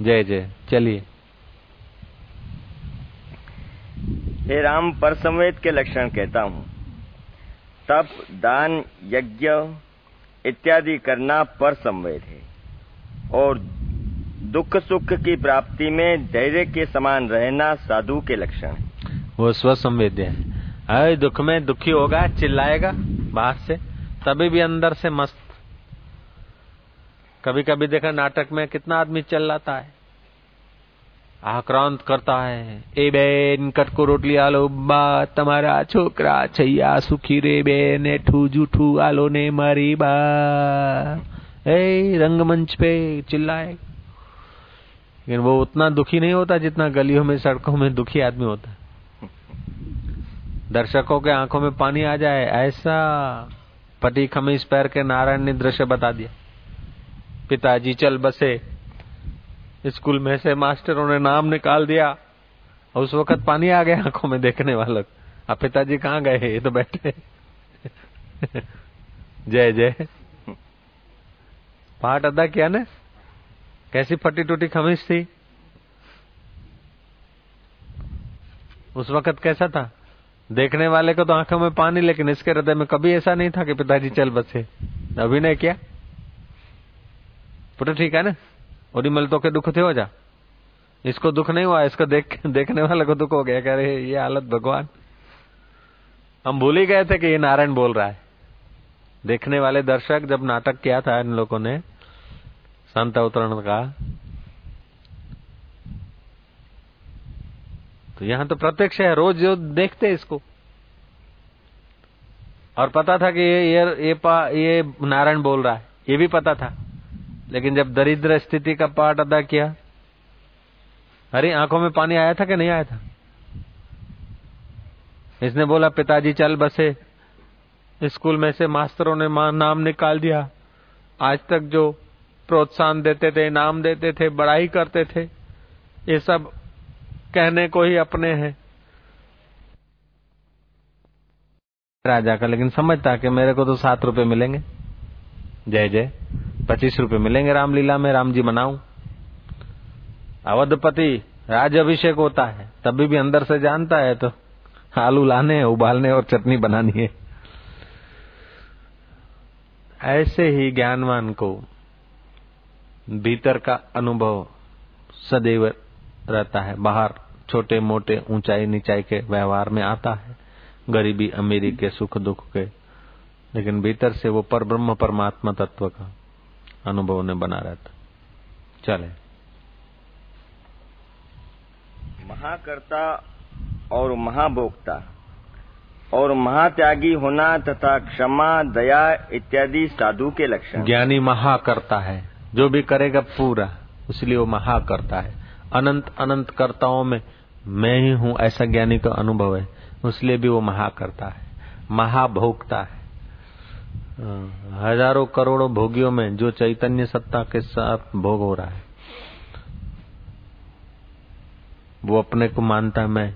जय जय। चलिए। हे राम पर संवेद के लक्षण कहता हूँ। तप, दान, यज्ञ इत्यादि करना पर संवेद है। और दुख सुख की प्राप्ति में धैर्य के समान रहना साधु के लक्षण है वो स्व संवेद्य है अरे दुख में दुखी होगा चिल्लाएगा बाहर से तभी भी अंदर से मस्त कभी कभी देखा नाटक में कितना आदमी चिल्लाता है આક્રાંત કરતા હે એ બેન કટકો રોટલી આલો બા તમારા છોકરા છૈયા સુખી રે બેન એઠું જૂઠું આલો ને મારી બા ए रंगमंच पे चिल्लाए लेकिन वो उतना दुखी नहीं होता जितना गलियों में, सड़कों में दुखी आदमी होता दर्शकों के आँखों में पानी आ जाए, ऐसा पटी खमीस पैर के नारायण ने दृश्य बता दिया। पिताजी, चल बसे। स्कूल में से मास्टरों ने नाम निकाल दिया उस वक्त पानी आ गया आँखों में देखने वालों अब पिताजी कहाँ गए? ये तो बैठे। जय जय। पाठ अदा किया ने? कैसी फटी टूटी खमीस थी? उस वक्त कैसा था? देखने वाले को तो आँखों में पानी, लेकिन इसके हृदय में कभी ऐसा नहीं था कि पिताजी चल बसे। अभिनय किया? पुत्र ठीक है ना? ओडीमल तो के दुख थे, हो जा। इसको दुख नहीं हुआ, इसको देख, देखने वाले को दुख हो गया। कह रहे, ये हालत भगवान। हम भूल ही गए थे कि ये नारायण बोल रहा है। देखने वाले दर्शक जब नाटक किया था इन लोगों ने संत अवतरण का। तो यहाँ तो प्रत्यक्ष है रोज जो देखते इसको। और पता था कि ये ये ये, पा, ये नारायण बोल रहा है ये भी पता था। लेकिन जब दरिद्र स्थिति का पाठ अदा किया अरे आँखों में पानी आया था कि नहीं आया था? इसने बोला पिताजी चल बसे। स्कूल में से मास्टरों ने नाम निकाल दिया। आज तक जो प्रोत्साहन देते थे, इनाम देते थे, बड़ाई करते थे। ये सब कहने को ही अपने हैं। राजा का, लेकिन समझता कि मेरे को तो सात रुपए मिलेंगे। जय जय। पच्चीस रुपए मिलेंगे रामलीला में, राम जी मनाऊ। अवधपति राज अभिषेक होता है तभी भी अंदर से जानता है तो आलू लाने हैं, उबालने और चटनी बनानी है। ऐसे ही ज्ञानवान को भीतर का अनुभव सदैव रहता है। बाहर छोटे मोटे ऊंचाई नीचाई के व्यवहार में आता है। गरीबी अमीरी के सुख दुख के। लेकिन भीतर से वो पर ब्रह्म परमात्मा तत्व का अनुभव ने बना रहता चले। महाकर्ता और महाभोक्ता और महात्यागी होना तथा क्षमा दया इत्यादि साधु के लक्षण। ज्ञानी महाकर्ता है। जो भी करेगा पूरा इसलिए वो महा करता है। अनंत अनंत कर्ताओं में मैं ही हूँ, ऐसा ज्ञानी का अनुभव है। इसलिए भी वो महा करता है महाभोक्ता है। हज़ारों करोड़ों भोगियों में जो चैतन्य सत्ता के साथ भोग हो रहा है, वो अपने को मानता है, मैं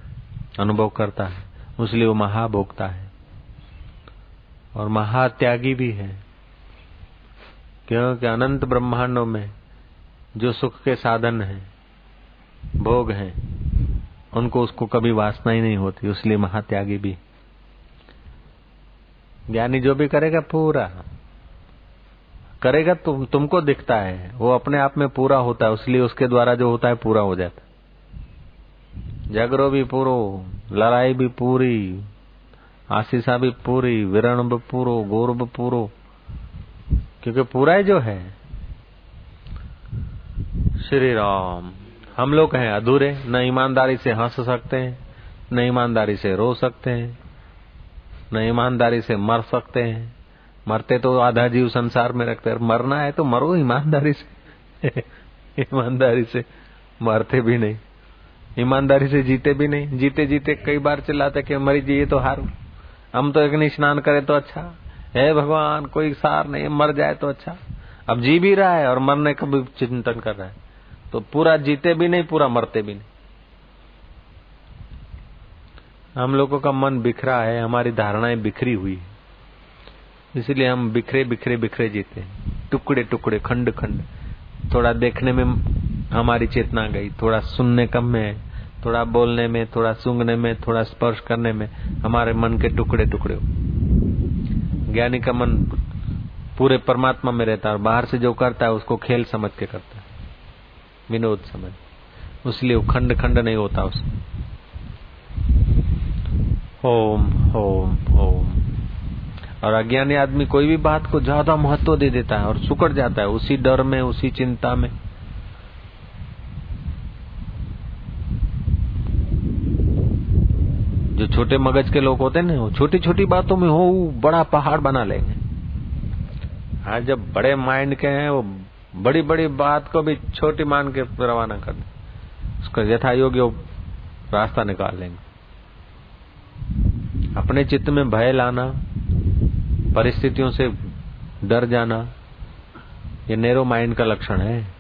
अनुभव करता है इसलिए वो महाभोगता है। और महात्यागी भी है। क्योंकि अनंत ब्रह्मांडों में जो सुख के साधन है, भोग हैं, उनको उसको कभी वासना ही नहीं होती इसलिए महात्यागी भी। ज्ञानी जो भी करेगा पूरा। करेगा तुम, तुमको दिखता है, वो अपने आप में पूरा होता है इसलिए उसके द्वारा जो होता है पूरा हो जाता है। झगड़ो भी पूरो, लड़ाई भी पूरी, आशीषा भी पूरी, विरण भी पूरो, गौर भी पूरो क्योंकि पूरा जो है, श्री राम, हम लोग हैं अधूरे, न ईमानदारी से हंस सकते हैं, न ईमानदारी से रो सकते हैं, न ईमानदारी से मर सकते हैं। मरते तो आधा जीव संसार में रखते हैं, मरना है तो मरो ईमानदारी से। ईमानदारी से मरते भी नहीं। ईमानदारी से जीते भी नहीं। जीते जीते कई बार चिल्लाते कि मरी जी तो हारू। हम तो एक स्नान करे तो अच्छा। हे भगवान, कोई सार नहीं, मर जाए तो अच्छा। अब जी भी रहा है और मरने का भी चिंतन कर रहा है। तो पूरा जीते भी नहीं, पूरा मरते भी नहीं। हम लोगों का मन बिखरा है, हमारी धारणाएँ बिखरी हुई है। इसलिए हम बिखरे बिखरे बिखरे जीते टुकड़े टुकड़े, खंड खंड। थोड़ा देखने में हमारी चेतना गई, थोड़ा सुनने कम में, थोड़ा बोलने में, थोड़ा सूंघने में, थोड़ा स्पर्श करने में हमारे मन के टुकड़े टुकड़े ज्ञानी का मन पूरे परमात्मा में रहता है और बाहर से जो करता है उसको खेल समझ के करता है। विनोद समझ। उसलिए खंड खंड नहीं होता उसमें। ओम ओम ओम। और अज्ञानी आदमी कोई भी बात को ज़्यादा महत्व दे देता है और सुकड़ जाता है, उसी डर में, उसी चिंता में। जो छोटे मगज के लोग होते हैं ना, वो छोटी छोटी बातों में हो बड़ा पहाड़ बना लेंगे। हाँ जब बड़े माइंड के हैं, वो बड़ी बड़ी बात को भी छोटी मान के रवाना कर दे। उसका यथा योग्य रास्ता निकाल लेंगे। अपने चित्त में भय लाना, परिस्थितियों से डर जाना, ये नेरो माइंड का लक्षण है।